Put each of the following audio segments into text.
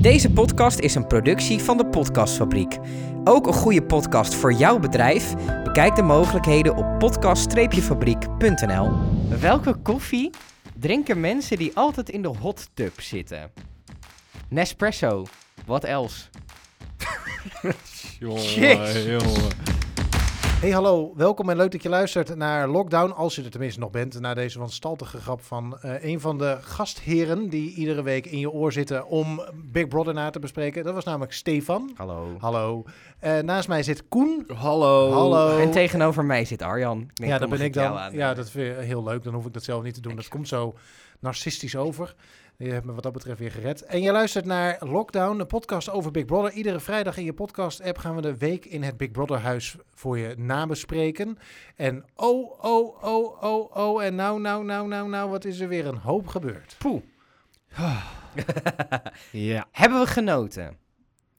Deze podcast is een productie van de Podcastfabriek. Ook een goede podcast voor jouw bedrijf? Bekijk de mogelijkheden op podcast-fabriek.nl. Welke koffie drinken mensen die altijd in de hot tub zitten? Nespresso. What else? Jongen, jongen. Hey hallo, welkom en leuk dat je luistert naar Lockdown, als je er tenminste nog bent, naar deze wanstaltige grap van eh, een van de gastheren die iedere week in je oor zitten om Big Brother na te bespreken. Dat was namelijk Stefan. Hallo. Hallo. Eh, naast mij zit Koen. Hallo. Hallo. En tegenover mij zit Arjan. Ik denk, ja, dat ben ik dan. aan. Ja, dat vind ik heel leuk. Dan hoef ik dat zelf niet te doen. Dat komt zo narcistisch over. Je hebt me wat dat betreft weer gered. En je luistert naar Lockdown, een podcast over Big Brother. Iedere vrijdag in je podcast-app gaan we de week in het Big Brother huis voor je nabespreken. En oh, oh, oh, oh, oh. En nou, nou, nou, nou, nou, wat is er weer een hoop gebeurd. Poeh. Ja. Hebben we genoten?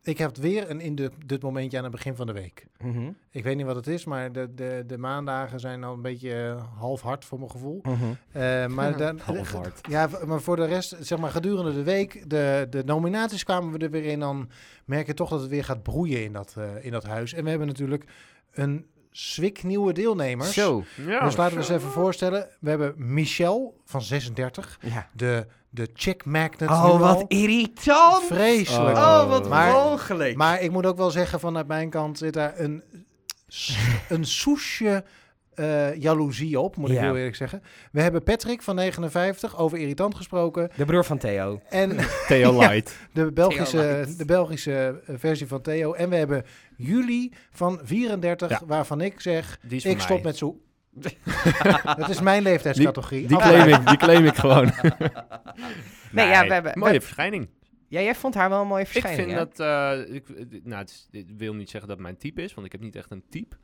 Ik heb weer een in de, dit momentje aan het begin van de week. Mhm. Ik weet niet wat het is, maar de, de, de maandagen zijn al een beetje eh, half hard voor mijn gevoel. Mhm. Eh, maar dan, Half hard. Ja, maar voor de rest, zeg maar gedurende de week, de, de nominaties kwamen we er weer in. Dan merk je toch dat het weer gaat broeien in dat, eh, in dat huis. En we hebben natuurlijk een zwik nieuwe deelnemers. Zo. Ja. Dus laten we eens even voorstellen. We hebben Michelle van 36, Ja. de, de chick magnet. Oh, nu al. wat irritant. Vreselijk. Oh, wat Maar- mogelijk. Maar ik moet ook wel zeggen, vanuit mijn kant zit daar een, een soesje eh, jaloezie op, moet ik Ja. heel eerlijk zeggen. We hebben Patrick van 59, over irritant gesproken. De broer van Theo. En Theo Light. de Belgische, Light. de Belgische eh, versie van Theo. En we hebben Julie van 34, Ja. waarvan ik zeg, Die is van ik stop mij. met zo. Dat is mijn leeftijdscategorie. Die claim ik, die claim ik gewoon. Nee, ja, we hebben- Mooie we- verschijning. Ja, jij vond haar wel een mooie Ik verschijning, vind hè? dat... eh, ik, nou, het is- ik wil niet zeggen dat mijn type is, want ik heb niet echt een type.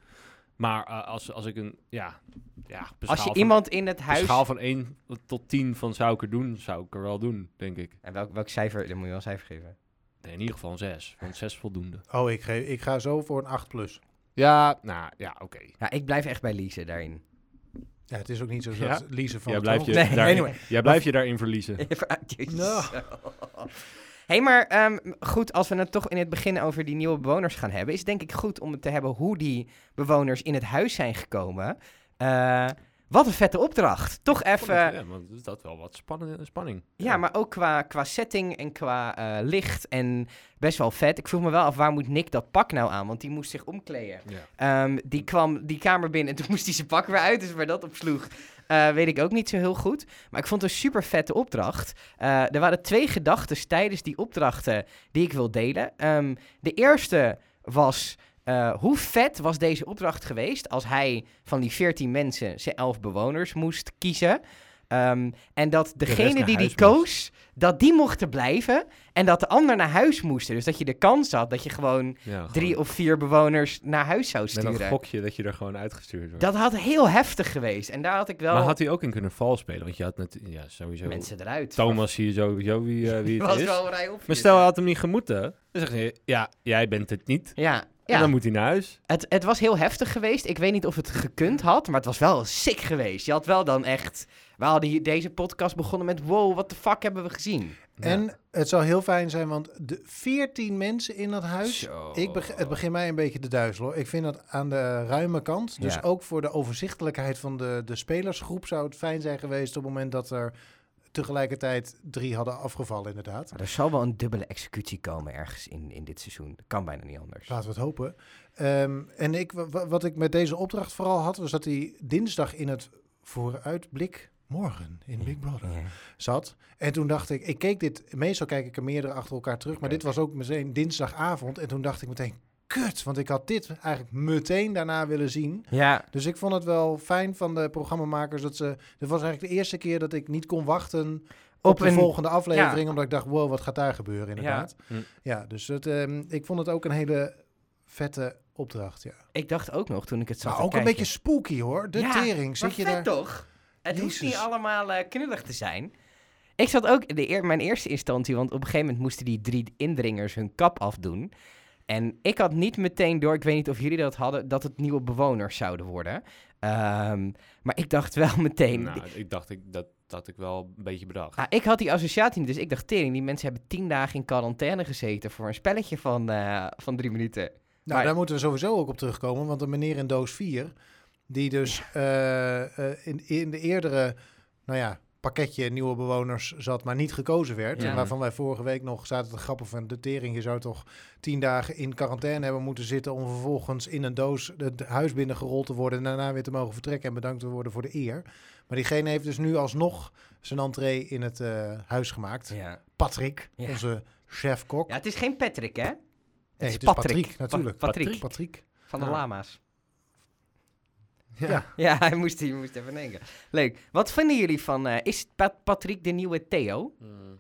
Maar eh, als, als ik een... Ja, ja Als schaal je van- iemand in het huis... schaal van 1 tot 10 van zou ik er doen, zou ik er wel doen, denk ik. En welk, welk cijfer? Dan moet je wel een cijfer geven. Nee, in ieder geval een 6. Want 6 voldoende. Oh, ik, geef, ik ga zo voor een 8 plus. Ja, nou, ja, oké. Ja, ik blijf echt bij Lise daarin. Ja, het is ook niet zo Ja? dat Lise van Jij het blijft je, hoofd- Nee. daar, Anyway. jij blijft je daarin verliezen. Nou. hey, maar ehm, goed, als we het toch in het begin over die nieuwe bewoners gaan hebben, is het denk ik goed om het te hebben hoe die bewoners in het huis zijn gekomen. Eh, wat een vette opdracht. Toch even... Ja, maar is dat wel wat spanning. spanning. Ja, maar ook qua, qua setting en qua eh, licht en best wel vet. Ik vroeg me wel af, waar moet Nick dat pak nou aan? Want die moest zich omkleden. Ja. Ehm, die kwam die kamer binnen en toen moest hij zijn pak weer uit. Dus waar dat op sloeg, eh, weet ik ook niet zo heel goed. Maar ik vond het een super vette opdracht. Eh, er waren twee gedachten tijdens die opdrachten die ik wil delen. Ehm, de eerste was... eh, hoe vet was deze opdracht geweest als hij van die 14 mensen zijn 11 bewoners moest kiezen? Ehm, en dat degene die die moest. koos, dat die mochten blijven en dat de ander naar huis moesten. Dus dat je de kans had dat je gewoon Ja, drie gewoon of vier bewoners naar huis zou Met sturen. een gokje dat je er gewoon uitgestuurd wordt. Dat had heel heftig geweest. En daar had ik wel Maar had hij ook in kunnen vals spelen? Want je had net, ja, sowieso... mensen eruit. Thomas je sowieso wie, eh, wie het was is. wel rij op. Maar stel, hij had hem niet gemoeten. Dan zeg je, ja, jij bent het niet. Ja, En ja. dan moet hij naar huis. Het, het was heel heftig geweest. Ik weet niet of het gekund had, maar het was wel sick geweest. Je had wel dan echt... We hadden hier deze podcast begonnen met... Wow, what the fuck hebben we gezien? En het zou heel fijn zijn, want de 14 mensen in dat huis. Zo. Ik beg- het begint mij een beetje te duizelen. hoor. Ik vind dat aan de ruime kant. Dus Ja. ook voor de overzichtelijkheid van de, de spelersgroep zou het fijn zijn geweest op het moment dat er tegelijkertijd drie hadden afgevallen, inderdaad. Maar er zal wel een dubbele executie komen ergens in, in dit seizoen. Dat kan bijna niet anders. Laten we het hopen. Ehm, en ik, wa- wa- wat ik met deze opdracht vooral had, was dat hij dinsdag in het vooruitblik morgen in Big Brother Ja. zat. En toen dacht ik, ik keek dit, meestal kijk ik er meerdere achter elkaar terug, maar dit was ook meteen dinsdagavond. En toen dacht ik meteen, kut, want ik had dit eigenlijk meteen daarna willen zien. Ja, Dus ik vond het wel fijn van de programmamakers dat ze, dit was eigenlijk de eerste keer dat ik niet kon wachten op, Op de een- volgende aflevering, ja. omdat ik dacht, wow, wat gaat daar gebeuren inderdaad. Hm. Ja, dus het, ehm, ik vond het ook een hele vette opdracht, ja. ik dacht ook nog toen ik het zag. Maar ook een beetje spooky hoor, de tering. Zit je vet daar? toch? Het hoeft niet allemaal eh, knullig te zijn. Ik zat ook, de eer, mijn eerste instantie, want op een gegeven moment moesten die drie indringers hun kap afdoen. En ik had niet meteen door, ik weet niet of jullie dat hadden, dat het nieuwe bewoners zouden worden. Ehm, maar ik dacht wel meteen, Nou, ik dacht ik, dat dat ik wel een beetje bedacht. Ah, ik had die associatie niet, dus ik dacht, tering, die mensen hebben tien dagen in quarantaine gezeten voor een spelletje van, eh, van drie minuten. Nou, Maar- daar moeten we sowieso ook op terugkomen. Want een meneer in doos 4, die dus eh, eh, in, in de eerdere, nou ja, pakketje nieuwe bewoners zat, maar niet gekozen werd. Ja. En waarvan wij vorige week nog zaten te grappen van de tering. Je zou toch tien dagen in quarantaine hebben moeten zitten om vervolgens in een doos het huis binnengerold te worden en daarna weer te mogen vertrekken en bedankt te worden voor de eer. Maar diegene heeft dus nu alsnog zijn entree in het eh, huis gemaakt. Ja. Patrick, Ja. onze chef-kok. ja, het is geen Patrick, hè? nee, is het is Patrick. Patrick, natuurlijk. Pa- Patrick. Patrick. Van de Ja. lama's. Ja. Ja, hij moest, hij moest even denken. Leuk. Wat vinden jullie van... eh, is Pat- Patrick de nieuwe Theo? Mm.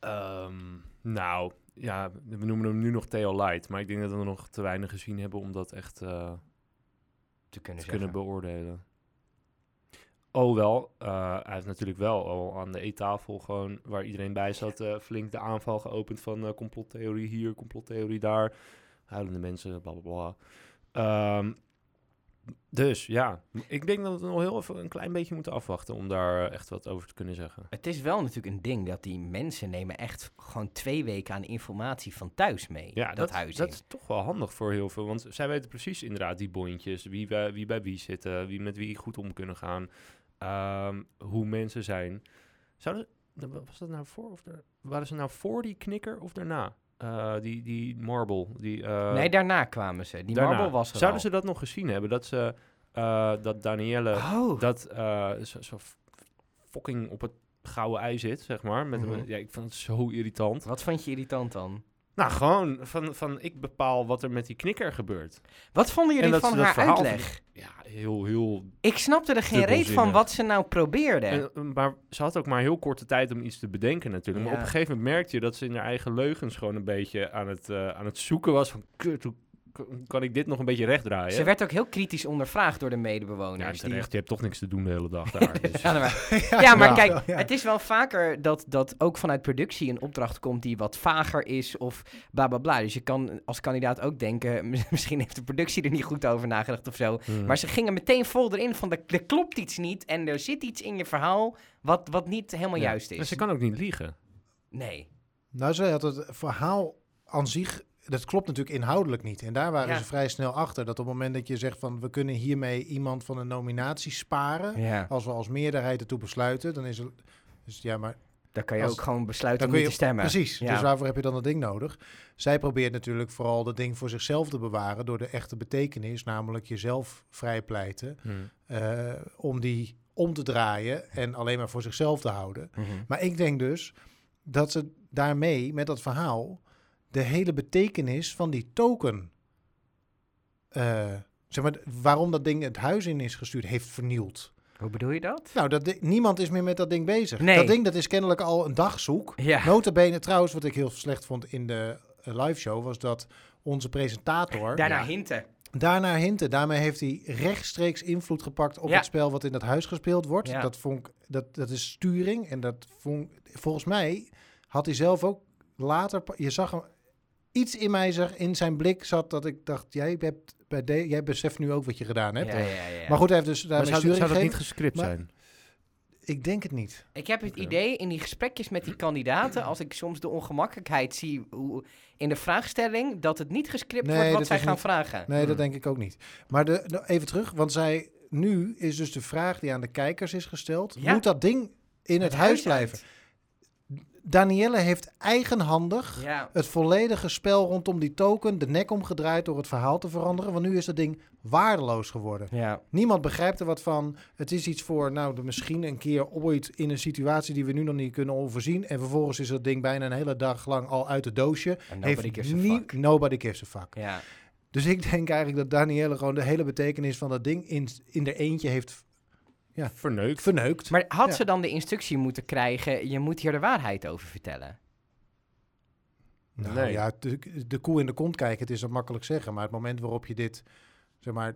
Ehm, nou, ja, we noemen hem nu nog Theo Light. Maar ik denk dat we nog te weinig gezien hebben om dat echt eh, Te kunnen te kunnen beoordelen. Oh wel, eh, hij heeft natuurlijk wel al aan de eettafel gewoon, waar iedereen bij zat, flink de aanval geopend van complottheorie hier, complottheorie daar. Huilende mensen, bla bla bla. Ehm, dus ja, ik denk dat we nog heel even een klein beetje moeten afwachten om daar eh, echt wat over te kunnen zeggen. Het is wel natuurlijk een ding dat die mensen nemen echt gewoon twee weken aan informatie van thuis mee. Ja, dat, dat, huis dat in. is toch wel handig voor heel veel. Want zij weten precies inderdaad die bondjes. Wie bij wie, bij wie zitten. Wie met wie goed om kunnen gaan. ehm, hoe mensen zijn. Zouden, was dat nou voor of daar, waren ze nou voor die knikker of daarna? Eh, die, die marble. Die, eh, nee, daarna kwamen ze. Die daarna. marble was er Zouden al. ze dat nog gezien hebben? Dat ze, eh, dat Danielle, Oh, dat zo, zo fucking op het gouden ei zit, zeg maar. Met een- Mhm. ja, ik vond het zo irritant. wat vond je irritant dan? Nou, gewoon van, van ik bepaal wat er met die knikker gebeurt. Wat vonden En jullie dat van dat haar uitleg? Ja, heel, heel... Ik snapte er geen reet van wat ze nou probeerde. En, eh, maar ze had ook maar heel korte tijd om iets te bedenken natuurlijk. Maar op een gegeven moment merkte je dat ze in haar eigen leugens gewoon een beetje aan het, eh, aan het zoeken was van... Kut, hoe k- kan ik dit nog een beetje rechtdraaien? Ze werd ook heel kritisch ondervraagd door de medebewoners. ja, die- terecht. Je hebt toch niks te doen de hele dag daar. Dus. Ja, maar, ja, maar ja. kijk, het is wel vaker dat, dat ook vanuit productie een opdracht komt die wat vager is of bla bla bla. Dus je kan als kandidaat ook denken, misschien heeft de productie er niet goed over nagedacht of zo. Hmm. Maar ze gingen meteen vol erin van, er, er klopt iets niet en er zit iets in je verhaal wat, wat niet helemaal Ja. juist is. ze kan ook niet liegen. Nee. Nou, ze had het verhaal aan zich, dat klopt natuurlijk inhoudelijk niet. En daar waren Ja. ze vrij snel achter. Dat op het moment dat je zegt van we kunnen hiermee iemand van een nominatie sparen, Ja, als we als meerderheid ertoe besluiten, dan is het. Dus ja, maar dan kan je als- ook gewoon besluiten om je te stemmen. precies. Ja. Dus waarvoor heb je dan dat ding nodig? Zij probeert natuurlijk vooral dat ding voor zichzelf te bewaren door de echte betekenis, namelijk jezelf vrijpleiten, Hmm. eh, om die om te draaien en alleen maar voor zichzelf te houden. Mhm. Maar ik denk dus dat ze daarmee, met dat verhaal, de hele betekenis van die token, eh, zeg maar, waarom dat ding het huis in is gestuurd, heeft vernield. Hoe bedoel je dat? Nou, dat niemand is meer met dat ding bezig. Nee. Dat ding dat is kennelijk al een dagzoek. Ja. Notabene trouwens, wat ik heel slecht vond in de eh, live show, was dat onze presentator Daarna Ja. hinten. daarnaar hinten. Daarmee heeft hij rechtstreeks invloed gepakt op Ja. het spel wat in dat huis gespeeld wordt. Ja. Dat, vond ik, dat, dat is sturing. En dat vond, volgens mij had hij zelf ook later... Je zag hem... Iets in mij zag, in zijn blik zat dat ik dacht... Jij, hebt bij de, jij beseft nu ook wat je gedaan hebt. Ja, ja, ja, ja. Maar goed, hij heeft dus Maar daarmee zou, zou dat niet gegeven. gescript Maar- zijn? Ik denk het niet. Ik heb het idee in die gesprekjes met die kandidaten, als ik soms de ongemakkelijkheid zie hoe, in de vraagstelling, dat het niet gescript Nee, wordt wat zij gaan niet- vragen. Nee, dat Hmm. denk ik ook niet. Maar de, de- even terug, want zij... Nu is dus de vraag die aan de kijkers is gesteld. Ja. Moet dat ding in het, huis blijven? Danielle heeft eigenhandig Ja. het volledige spel rondom die token de nek omgedraaid door het verhaal te veranderen. Want nu is dat ding waardeloos geworden. Ja. Niemand begrijpt er wat van. Het is iets voor, nou, de misschien een keer ooit in een situatie die we nu nog niet kunnen overzien. En vervolgens is dat ding bijna een hele dag lang al uit het doosje. En nobody Heeft gives a fuck. Nobody gives a fuck. Ja. Dus ik denk eigenlijk dat Danielle gewoon de hele betekenis van dat ding in, in er eentje heeft Verneukt. verneukt. Maar had Ja. ze dan de instructie moeten krijgen, je moet hier de waarheid over vertellen? Nou Nee. ja, de, de koe in de kont kijken, het is dat makkelijk zeggen. Maar het moment waarop je dit zeg maar,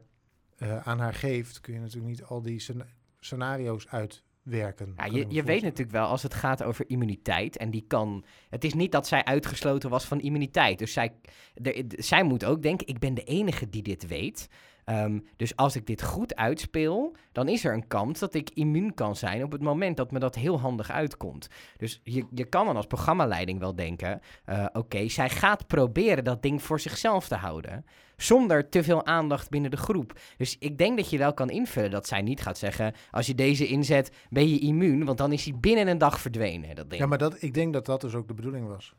eh, aan haar geeft, kun je natuurlijk niet al die scena- scenario's uitwerken. Ja, je, weet natuurlijk wel, als het gaat over immuniteit, en die kan... Het is niet dat zij uitgesloten was van immuniteit. Dus zij, de, de- zij moet ook denken, ik ben de enige die dit weet. Ehm, dus als ik dit goed uitspeel, dan is er een kans dat ik immuun kan zijn op het moment dat me dat heel handig uitkomt. Dus je, je kan dan als programmaleiding wel denken: eh, oké, zij gaat proberen dat ding voor zichzelf te houden. Zonder te veel aandacht binnen de groep. Dus ik denk dat je wel kan invullen dat zij niet gaat zeggen: als je deze inzet, ben je immuun. Want dan is hij binnen een dag verdwenen. Dat ding. Ja, maar dat, ik denk dat dat dus ook de bedoeling was.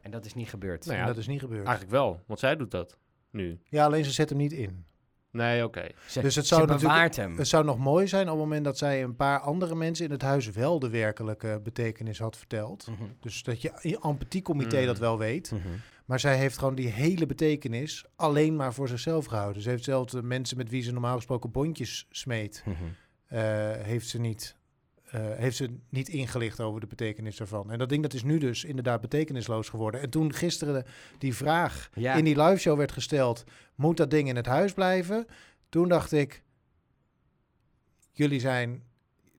En dat is niet gebeurd. Nou ja, dat is niet gebeurd. Eigenlijk wel, want zij doet dat nu. Ja, alleen ze zet hem niet in. Nee, oké. Ze, Dus het zou natuurlijk- hem. Het zou nog mooi zijn op het moment dat zij een paar andere mensen in het huis wel de werkelijke betekenis had verteld. Mhm, Dus dat je in empathie-comité Mm. dat wel weet. mhm. Maar zij heeft gewoon die hele betekenis alleen maar voor zichzelf gehouden. Ze heeft zelfs de mensen met wie ze normaal gesproken bondjes smeet, Mhm. eh, heeft, ze niet, eh, heeft ze niet ingelicht over de betekenis daarvan. En dat ding dat is nu dus inderdaad betekenisloos geworden. En toen gisteren die vraag Ja. in die live show werd gesteld, moet dat ding in het huis blijven? Toen dacht ik, jullie zijn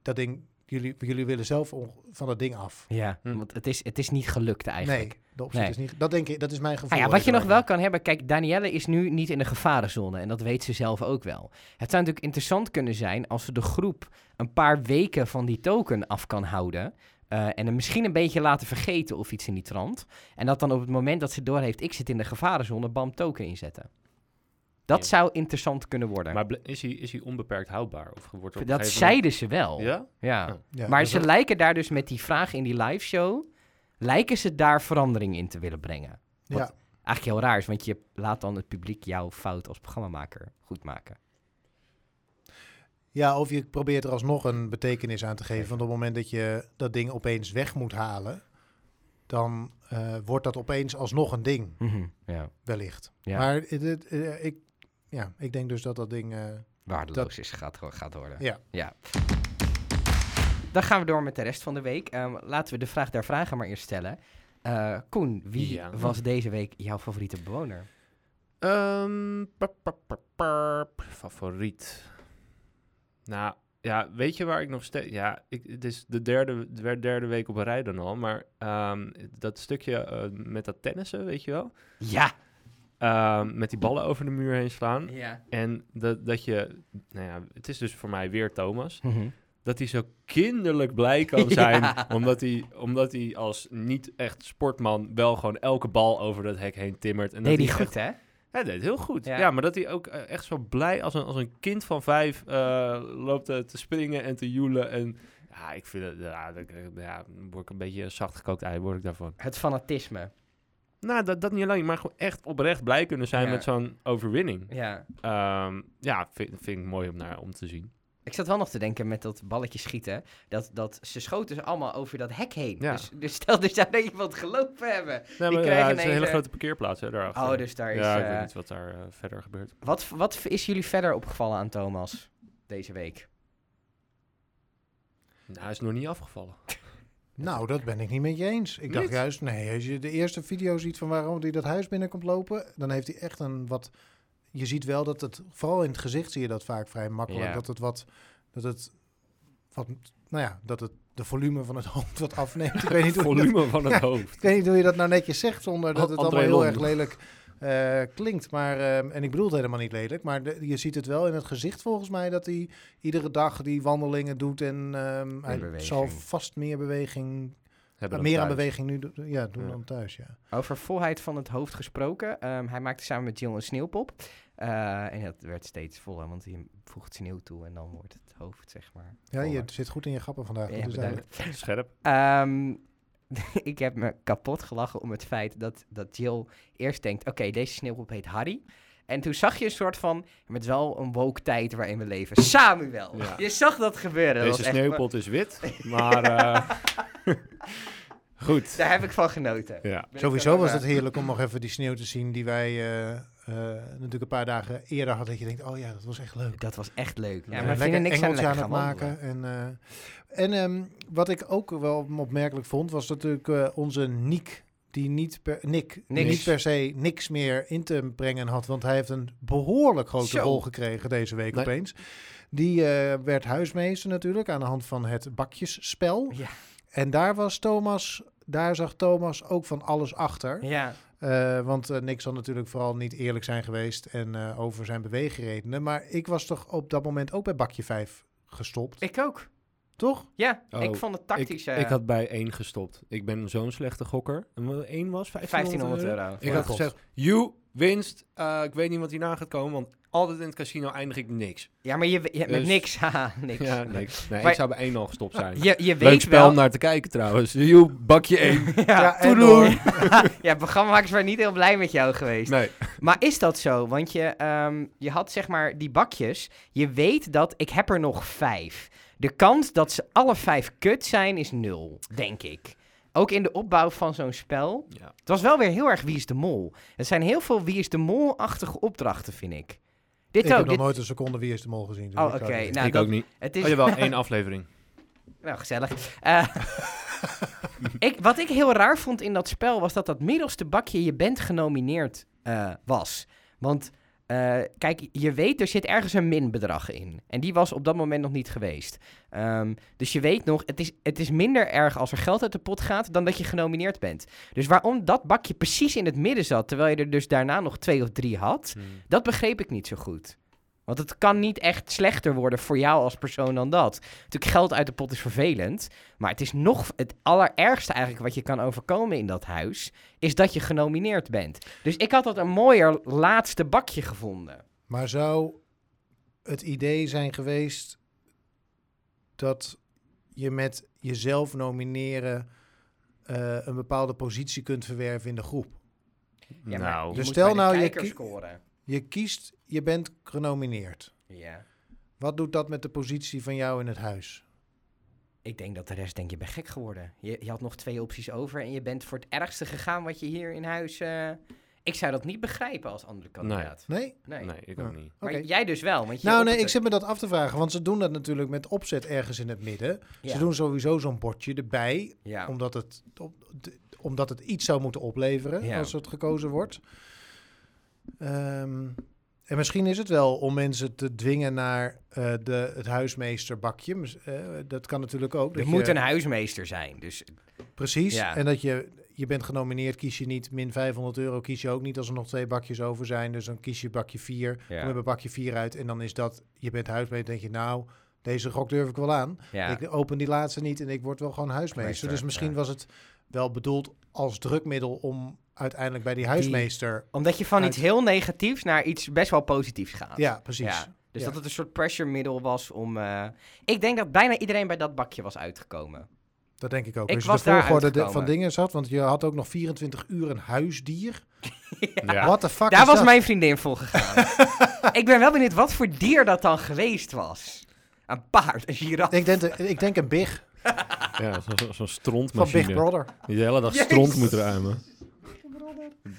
dat ding, jullie, jullie willen zelf van dat ding af. Ja, Hm. want het is, het is niet gelukt eigenlijk. Nee, de optie Nee. is niet. Dat denk ik, dat is mijn gevoel. Ah ja, wat je nog wel kan hebben, kijk, Danielle is nu niet in de gevarenzone en dat weet ze zelf ook wel. Het zou natuurlijk interessant kunnen zijn als ze de groep een paar weken van die token af kan houden. eh, en hem misschien een beetje laten vergeten of iets in die trant. En dat dan op het moment dat ze doorheeft, ik zit in de gevarenzone, bam, token inzetten. Dat Ja. zou interessant kunnen worden. Maar is hij, is hij onbeperkt houdbaar? Of wordt er dat gegeven zeiden ze wel. Ja? Ja. Oh. Ja, maar ze dat- lijken daar dus met die vraag in die live show, lijken ze daar verandering in te willen brengen. Wat ja. eigenlijk heel raar is, want je laat dan het publiek jouw fout als programmamaker goed maken. Ja, of je probeert er alsnog een betekenis aan te geven. Want op het moment dat je dat ding opeens weg moet halen, dan eh, wordt dat opeens alsnog een ding, Ja, wellicht. Ja. Maar het, het, eh, ik, ja, ik denk dus dat dat ding... eh, waardeloos is, gaat, gaat worden. ja. Dan gaan we door met de rest van de week. Ehm, laten we de vraag der vragen maar eerst stellen. Eh, Koen, wie Ja. was deze week jouw favoriete bewoner? Ehm, pap, pap, pap, pap. favoriet. Nou, ja, weet je waar ik nog steeds... Ja, ik, het is de derde, de derde week op een rij dan al. Maar ehm, dat stukje eh, met dat tennissen, weet je wel? Ja. Ehm, met die ballen over de muur heen slaan. ja. En dat, dat je... Nou ja, het is dus voor mij weer Thomas. Mhm. Dat hij zo kinderlijk blij kan zijn. Ja. Omdat, hij, omdat hij als niet echt sportman wel gewoon elke bal over dat hek heen timmert. En dat Deed hij hij goed, hè? hij deed heel goed. Ja. Ja, maar dat hij ook eh, echt zo blij als een, als een kind van vijf eh, loopt eh, te springen en te joelen. En ja, ik vind het, ja, dat, ja, word ik een beetje een zacht gekookt ei, word ik daarvan. Het fanatisme. Nou, dat, dat niet alleen, maar gewoon echt oprecht blij kunnen zijn Ja. met zo'n overwinning. Ja. Ehm, ja, vind, vind ik mooi om, naar, om te zien. Ik zat wel nog te denken met dat balletje schieten. Dat, dat ze schoten ze allemaal over dat hek heen. Ja. Dus, dus stel, er zou er iemand gelopen hebben. Nee, maar, krijgen het is een hele grote parkeerplaats hè, daarachter. Oh, dus daar is... ja, ik eh, weet niet wat daar eh, verder gebeurt. wat, wat is jullie verder opgevallen aan Thomas deze week? Nou, hij is nog niet afgevallen. Nou, dat ben ik niet met je eens. Ik dacht juist, nee, als je de eerste video ziet van waarom hij dat huis binnen komt lopen, dan heeft hij echt een wat... Je ziet wel dat het, vooral in het gezicht zie je dat vaak vrij makkelijk, Ja. dat het wat, dat het wat, nou ja, dat het de volume van het hoofd wat afneemt. Ik weet niet hoe je dat- Volume van het Ja. hoofd. Ik weet niet hoe je dat nou netjes zegt zonder dat het André allemaal heel erg lelijk eh, klinkt. Maar, ehm, en ik bedoel het helemaal niet lelijk, maar de- je ziet het wel in het gezicht volgens mij dat hij iedere dag die wandelingen doet. En ehm, hij beweging. zal vast meer beweging, Hebben eh, meer aan beweging nu ja, doen Ja. dan thuis. Ja. Over volheid van het hoofd gesproken. ehm, hij maakte samen met Jill een sneeuwpop. Eh, en dat werd steeds voller, want hij voegt sneeuw toe en dan wordt het hoofd, zeg maar. Ja, je zit goed in je grappen vandaag. Ja, duidelijk. Scherp. Ehm, ik heb me kapot gelachen om het feit dat, dat Jill eerst denkt... Oké, deze sneeuwpop heet Harry. En toen zag je een soort van... Met wel een woke tijd waarin we leven. Samuel! Ja. Je zag dat gebeuren. Dat Deze echt- sneeuwpot is wit, maar eh, goed. Daar heb ik van genoten. Ja. Sowieso was het heerlijk om nog even die sneeuw te zien die wij eh, eh, natuurlijk een paar dagen eerder hadden. Dat je denkt, oh ja, dat was echt leuk. eh, Dat was echt leuk. Ja, Ja, maar lekker vinden niks aan engeltje aan lekker het gaan maken. En, eh, en ehm, wat ik ook wel opmerkelijk vond, was natuurlijk eh, onze Niek. Die niet per, Nick, Niks. niet per se niks meer in te brengen had. Want hij heeft een behoorlijk grote rol gekregen deze week Nee. opeens. Die eh, werd huismeester natuurlijk aan de hand van het bakjesspel. Ja. En daar was Thomas, daar zag Thomas ook van alles achter. Ja, Eh, want eh, Nick zal natuurlijk vooral niet eerlijk zijn geweest en eh, over zijn beweegredenen. Maar ik was toch op dat moment ook bij bakje 5 gestopt, Ik ook. toch? Ja, Oh, ik vond het Ik, tactisch. eh, ik had bij één gestopt. Ik ben zo'n slechte gokker. En wat één was 1500 1500 euro. euro. Ik had gezegd, you, winst. Eh, ik weet niet wat hierna gaat komen, want altijd in het casino eindig ik niks. Ja, maar je, je met Dus- niks. Haha, niks. Ja, niks. Nee, Maar- ik zou bij één al gestopt zijn. Je, je Leuk weet spel wel... om naar te kijken trouwens. You, bakje één. ja, en toedoen. door. ja, programmamakers waren niet heel blij met jou geweest. Nee. Maar is dat zo? Want je, ehm, je had zeg maar die bakjes. Je weet dat ik heb er nog vijf. De kans dat ze alle vijf kut zijn is nul, denk ik. Ook in de opbouw van zo'n spel. Ja. Het was wel weer heel erg Wie is de Mol. Er zijn heel veel Wie is de Mol-achtige opdrachten, vind ik. Dit Ik ook. heb nog nooit een seconde Wie is de Mol gezien. dus Oh, oké. Nou, ik dat- ook niet. Het is... Oh jawel, één aflevering. Nou, gezellig. Eh, ik, wat ik heel raar vond in dat spel was dat dat middelste bakje je bent genomineerd eh, was. Want eh, kijk, je weet er zit ergens een minbedrag in. En die was op dat moment nog niet geweest. Ehm, dus je weet nog, het is, het is minder erg als er geld uit de pot gaat dan dat je genomineerd bent. Dus waarom dat bakje precies in het midden zat, terwijl je er dus daarna nog twee of drie had, Hmm. dat begreep ik niet zo goed. Want het kan niet echt slechter worden voor jou als persoon dan dat. Natuurlijk, geld uit de pot is vervelend. Maar het is nog het allerergste eigenlijk wat je kan overkomen in dat huis. Is dat je genomineerd bent. Dus ik had dat een mooier laatste bakje gevonden. Maar zou het idee zijn geweest dat je met jezelf nomineren eh, een bepaalde positie kunt verwerven in de groep? Ja, maar nou, je Dus moet stel bij de nou, je kijker ki- scoren. Je kiest, je bent genomineerd. Ja. Wat doet dat met de positie van jou in het huis? Ik denk dat de rest denk je bent gek geworden. Je, je had nog twee opties over en je bent voor het ergste gegaan wat je hier in huis... eh, Ik zou dat niet begrijpen als andere kandidaat. Nee? Nee. nee, ik Ja. ook niet. Maar jij dus wel. Want je Nou, nee, ik zit me dat af te vragen, want ze doen dat natuurlijk met opzet ergens in het midden. Ja. Ze doen sowieso zo'n bordje erbij, Ja. omdat, het, op- de- omdat het iets zou moeten opleveren Ja. als het gekozen wordt. Ehm, en misschien is het wel om mensen te dwingen naar eh, de, het huismeesterbakje. Eh, dat kan natuurlijk ook. Er moet je- een huismeester zijn. Dus Precies. Ja. En dat je, je bent genomineerd, kies je niet min 500 euro, kies je ook niet als er nog twee bakjes over zijn. Dus dan kies je bakje 4, Ja. dan heb je bakje 4 uit en dan is dat, je bent huismeester, denk je nou, deze gok durf ik wel aan. ja. Ik open die laatste niet en ik word wel gewoon huismeester. Meester, dus misschien was het wel bedoeld als drukmiddel om uiteindelijk bij die huismeester... Omdat je van Uit- iets heel negatiefs naar iets best wel positiefs gaat. Ja, precies. Ja. Dus Ja. dat het een soort pressure middel was om... eh, Ik denk dat bijna iedereen bij dat bakje was uitgekomen. Dat denk ik ook. Ik Als je was de daar volgorde de- van dingen zat, want je had ook nog 24 uur een huisdier. Ja. What the fuck Daar is was dat? mijn vriendin voor gegaan. ik ben wel benieuwd wat voor dier dat dan geweest was. Een paard, een giraf. Ik denk, ik denk een big Ja, zo- zo- zo'n van strontmachine. Big Brother. Die de hele dag Jezus. stront moet ruimen.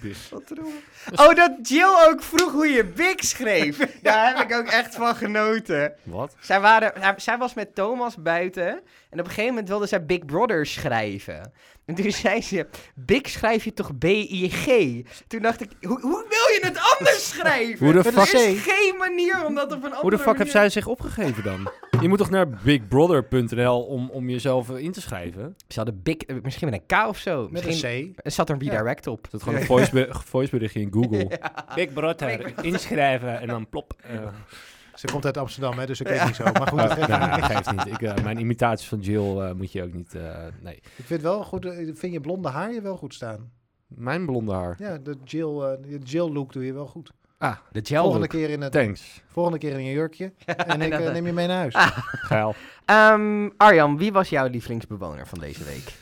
Big. Oh, dat Jill ook vroeg hoe je Big schreef. Daar heb ik ook echt van genoten. Wat? Zij, waren, zij was met Thomas buiten. En op een gegeven moment wilde zij Big Brother schrijven. En toen zei ze, Big schrijf je toch B-I-G? Toen dacht ik, hoe, hoe wil je het anders schrijven? Hoe de er fuck- is geen manier om dat op een andere Hoe de fuck heeft manier- zij zich opgegeven dan? Je moet toch naar bigbrother.nl om, om jezelf eh, in te schrijven? Ze hadden Big, eh, misschien met een K of zo. Met misschien een C. er zat er een Ja. redirect op. Dat is gewoon een voice voiceberichtje in Google. Big Brother, Big Brother. inschrijven en dan plop. eh. Ze komt uit Amsterdam, hè, dus ik weet niet zo. Maar goed, dat geeft niet. dat geeft niet. Ik, eh, mijn imitaties van Jill eh, moet je ook niet... eh, nee. ik vind wel goed, vind je blonde haar je wel goed staan. Mijn blonde haar. Ja, de Jill, eh, de Jill look doe je wel goed. Ah, De gel Volgende look. keer, in het, thanks. volgende keer in je jurkje. En ik neem je mee naar huis. Geil. Ehm, Arjan, wie was jouw lievelingsbewoner van deze week?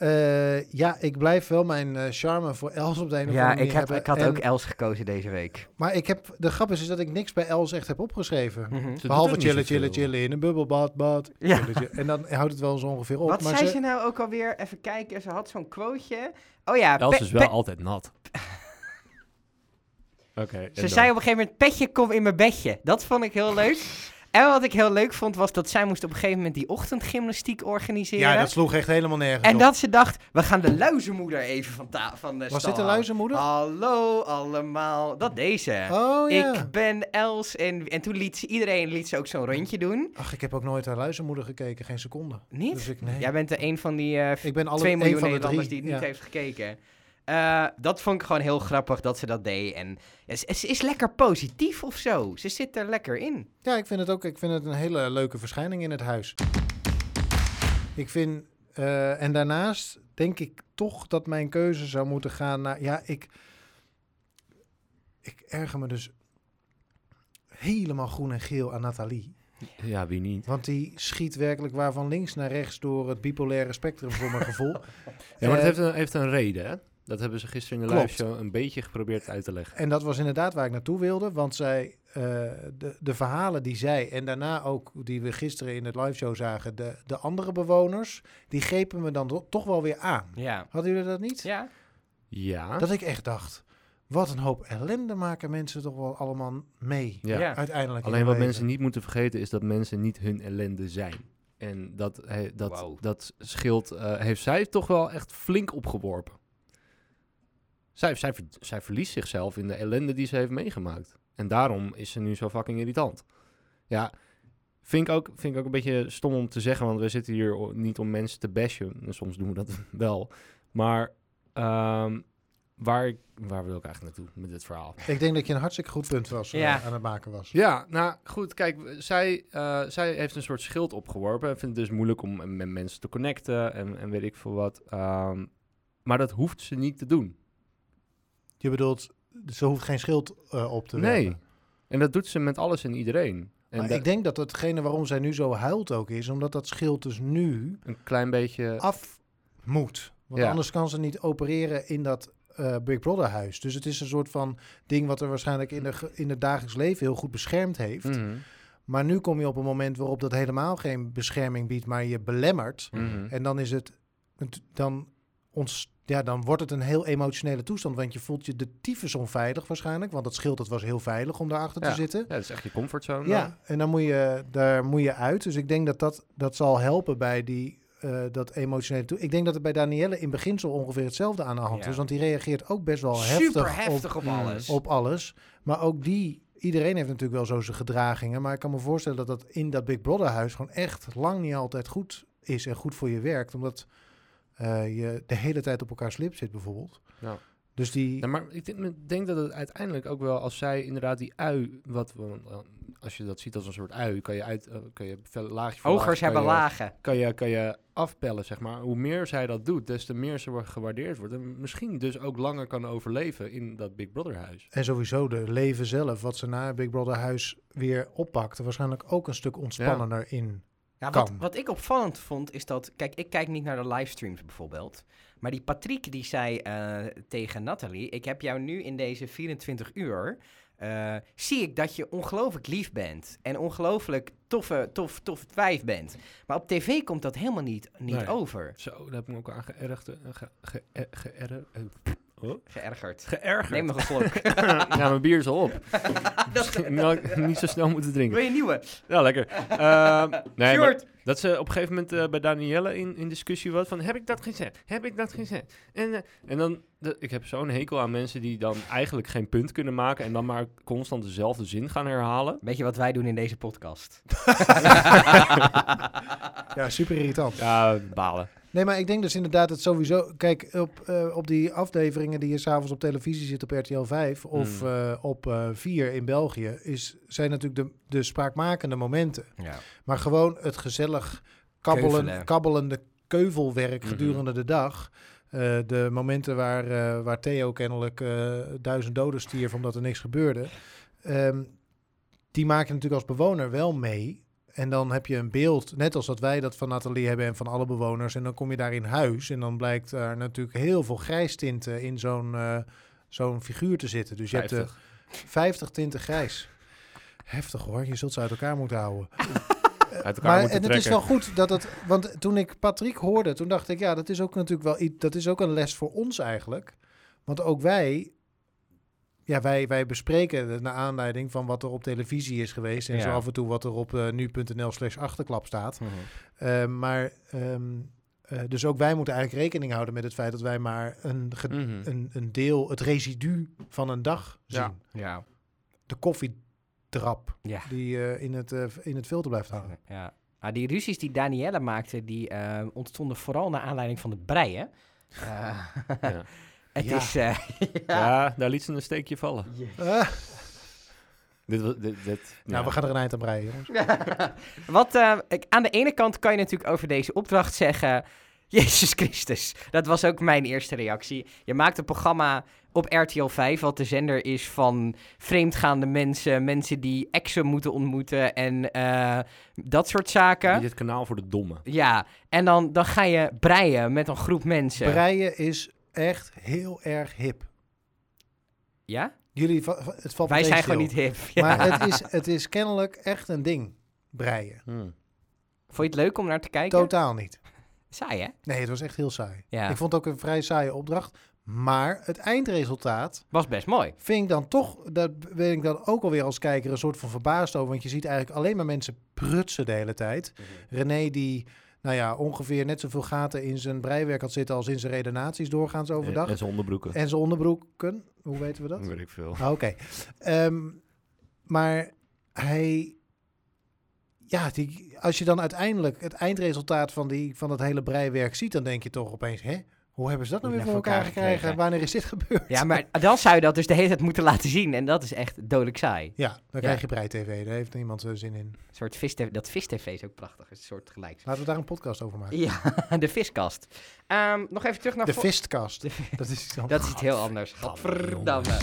Eh, ja, ik blijf wel mijn eh, charme voor Els op de een of Ja, andere ik, manier heb, hebben. ik had En- ook Els gekozen deze week. Maar ik heb, de grap is, is dat ik niks bij Els echt heb opgeschreven. Mhm. Behalve chillen, chillen, chillen in een bubbelbad, bad. Ja. chillen, chillen. En dan houdt het wel zo ongeveer op. Wat maar zei ze, ze nou ook alweer? Even kijken, ze had zo'n quoteje. Oh ja, Els is wel altijd nat. Oké. ze dan? zei op een gegeven moment, petje, kom in mijn bedje. Dat vond ik heel leuk. En wat ik heel leuk vond, was dat zij moest op een gegeven moment die ochtendgymnastiek organiseren. Ja, dat sloeg echt helemaal nergens en op. dat ze dacht, we gaan de luizenmoeder even van, ta- van de Was dit de luizenmoeder? Hallo allemaal. Dat deze. Oh ja. Ik ben Els en, en toen liet ze, iedereen liet ze ook zo'n rondje doen. Ach, ik heb ook nooit naar luizenmoeder gekeken, geen seconde. Niet? Dus ik, nee. Jij bent de een van die eh ik ben alle, 2 een miljoen van de Nederlanders die het niet heeft gekeken. Eh, dat vond ik gewoon heel grappig dat ze dat deed. En ja, ze, ze is lekker positief of zo. Ze zit er lekker in. Ja, ik vind het ook ik vind het een hele leuke verschijning in het huis. Ik vind, eh, en daarnaast denk ik toch dat mijn keuze zou moeten gaan naar, ja, ik, ik erger me dus helemaal groen en geel aan Nathalie. Ja, wie niet? Want die schiet werkelijk waar van links naar rechts door het bipolaire spectrum voor mijn gevoel. Ja, maar het Eh, heeft een, heeft een reden, hè? Dat hebben ze gisteren in de Klopt. live show een beetje geprobeerd uit te leggen. En dat was inderdaad waar ik naartoe wilde. Want zij, eh, de, de verhalen die zij en daarna ook die we gisteren in het live show zagen, de, de andere bewoners, die grepen me dan to- toch wel weer aan. Ja. Hadden jullie dat niet? Ja. Ja. Dat ik echt dacht, wat een hoop ellende maken mensen toch wel allemaal mee. ja. Ja. Uiteindelijk. in Alleen wat leven. mensen niet moeten vergeten is dat mensen niet hun ellende zijn. En dat, he- dat, Wow. dat schild eh, heeft zij toch wel echt flink opgeworpen. Zij, zij, ver- zij verliest zichzelf in de ellende die ze heeft meegemaakt. En daarom is ze nu zo fucking irritant. Ja, vind ik, ook, vind ik ook een beetje stom om te zeggen, want we zitten hier niet om mensen te bashen. En soms doen we dat wel. Maar ehm, waar, ik- waar wil ik eigenlijk naartoe met dit verhaal? Ik denk dat je een hartstikke goed punt was, eh, aan het maken was. Ja, nou goed, kijk, zij, eh, zij heeft een soort schild opgeworpen. En vindt het dus moeilijk om met mensen te connecten en, en weet ik veel wat. Ehm, maar dat hoeft ze niet te doen. Je bedoelt, ze hoeft geen schild eh, op te Nee. werpen. En dat doet ze met alles en iedereen. En Maar ik denk dat hetgene waarom zij nu zo huilt ook is, omdat dat schild dus nu een klein beetje... af moet. Want Ja. anders kan ze niet opereren in dat eh, Big Brother huis. Dus het is een soort van ding wat er waarschijnlijk in, de, in het dagelijks leven heel goed beschermd heeft. Mhm, Maar nu kom je op een moment waarop dat helemaal geen bescherming biedt, maar je belemmert. mhm. En dan is het- dan, ons, ja, dan wordt het een heel emotionele toestand. Want je voelt je de tyfus onveilig waarschijnlijk. Want dat schild, het was heel veilig om daarachter Ja. te zitten. Ja, dat is echt je comfortzone. Ja, dan. en dan moet je, daar moet je uit. Dus ik denk dat dat, dat zal helpen bij die, eh, dat emotionele toe. Ik denk dat het bij Danielle in beginsel ongeveer hetzelfde aan de hand Ja. is. Want die reageert ook best wel Super heftig, heftig op, Mm. alles. Op, op alles. Maar ook die, iedereen heeft natuurlijk wel zo zijn gedragingen. Maar ik kan me voorstellen dat dat in dat Big Brother huis gewoon echt lang niet altijd goed is en goed voor je werkt. Omdat eh, je de hele tijd op elkaar slip zit bijvoorbeeld. Ja. Dus die... Ja, maar ik denk, ik denk dat het uiteindelijk ook wel, als zij inderdaad die ui, wat, we- als je dat ziet als een soort ui, kan je uit, eh, kan je veel- laagje voor Ogers laagje, hebben kan je- lagen. kan je, kan je afpellen, zeg maar. Hoe meer zij dat doet, des te meer ze wordt gewaardeerd wordt. En misschien dus ook langer kan overleven in dat Big Brother huis. En sowieso de leven zelf, wat ze na het Big Brother huis weer oppakte, waarschijnlijk ook een stuk ontspannender in. Ja, wat, ik opvallend vond is dat, kijk, ik kijk niet naar de livestreams bijvoorbeeld. Maar die Patrick die zei eh, tegen Nathalie, ik heb jou nu in deze 24 uur, eh, zie ik dat je ongelooflijk lief bent. En ongelooflijk toffe, tof, tof wijf bent. Maar op tv komt dat helemaal niet, niet Nee. over. Zo, daar heb ik me ook aan geërgerd. eh, Ge, oh, Geërgerd. geërgerd. Neem nog een slok. ja, mijn bier is al op. Dat- Nou, niet zo snel moeten drinken. Wil je een nieuwe? Ja, lekker. Ehm, nee, maar dat ze op een gegeven moment eh, bij Danielle in, in discussie was van... Heb ik dat gezegd? Heb ik dat gezegd? En, eh, en dan... de- ik heb zo'n hekel aan mensen die dan eigenlijk geen punt kunnen maken... en dan maar constant dezelfde zin gaan herhalen. Weet je wat wij doen in deze podcast? Ja, super irritant. Ja, balen. Nee, maar ik denk dus inderdaad het sowieso... Kijk, op, eh, op die afleveringen die je s'avonds op televisie zit op RTL 5 of Mm. eh, op eh 4 in België... Is, zijn natuurlijk de, de spraakmakende momenten. Ja. Maar gewoon het gezellig kabbelen, Keuvelen. kabbelende keuvelwerk Mhm. gedurende de dag. De momenten waar, waar Theo kennelijk duizend doden stierf omdat er niks gebeurde. Ehm, die maak je natuurlijk als bewoner wel mee. En dan heb je een beeld, net als dat wij dat van Nathalie hebben en van alle bewoners. En dan kom je daar in huis en dan blijkt er natuurlijk heel veel grijstinten in zo'n eh, zo'n figuur te zitten. Dus je hebt de 50. 50 tinten grijs. Heftig hoor, je zult ze uit elkaar moeten houden. Uit elkaar maar moeten en het is wel goed dat het. Want toen ik Patrick hoorde, toen dacht ik, ja, dat is ook natuurlijk wel iets. Dat is ook een les voor ons eigenlijk. Want ook wij. Ja, wij, wij bespreken het naar aanleiding van wat er op televisie is geweest. En Ja. zo af en toe wat er op eh, nu.nl slash achterklap staat. Mhm. Eh, maar ehm, eh, dus ook wij moeten eigenlijk rekening houden met het feit dat wij maar een, ge- Mhm. een, een deel, het residu van een dag zien. Ja. Ja. De koffiedrap Ja. die eh, in, het, eh, in het filter blijft hangen. Ja. Nou, die ruzies die Danielle maakte, die ontstonden vooral naar aanleiding van de breien. Eh, Ja. Het Ja. is... eh, Ja. daar liet ze een steekje vallen. Ah, Dit, dit, dit, Nou, ja. we gaan er een eind aan breien, jongens. Wat, eh, ik- aan de ene kant kan je natuurlijk over deze opdracht zeggen... Jezus Christus, dat was ook mijn eerste reactie. Je maakt een programma op RTL 5, wat de zender is van vreemdgaande mensen... mensen die exen moeten ontmoeten en eh, dat soort zaken. Dit kanaal voor de domme. Ja, en dan, dan ga je breien met een groep mensen. Breien is echt heel erg hip. ja? Jullie, het valt Wij zijn gewoon niet hip. Ja. Maar het is, het is kennelijk echt een ding, breien. Hmm. Vond je het leuk om naar te kijken? Totaal niet. Saai, hè? Nee, het was echt heel saai. Ja. Ik vond het ook een vrij saaie opdracht. Maar het eindresultaat Was best mooi. vind ik dan toch, daar ben ik dan ook alweer als kijker een soort van verbaasd over. Want je ziet eigenlijk alleen maar mensen prutsen de hele tijd. René die, nou ja, ongeveer net zoveel gaten in zijn breiwerk had zitten als in zijn redenaties doorgaans overdag. En zijn onderbroeken. En zijn onderbroeken. Hoe weten we dat? Weet ik veel. Ah, Oké. Ehm, maar hij... Ja, die, als je dan uiteindelijk het eindresultaat van, die, van dat hele breiwerk ziet... dan denk je toch opeens... Hè? Hoe hebben ze dat nou weer voor elkaar gekregen? gekregen? Wanneer is dit gebeurd? Ja, maar dan zou je dat dus de hele tijd moeten laten zien. En dat is echt dodelijk saai. Ja, dan krijg je brei-tv. Daar heeft niemand zijn zin in. Een soort vis dat vis-tv is ook prachtig. Een soort gelijks. Laten we daar een podcast over maken. Ja, de viskast. Ehm, nog even terug naar... De vistkast. De- Dat is iets anders. Dat is iets heel anders. Gadverdamme.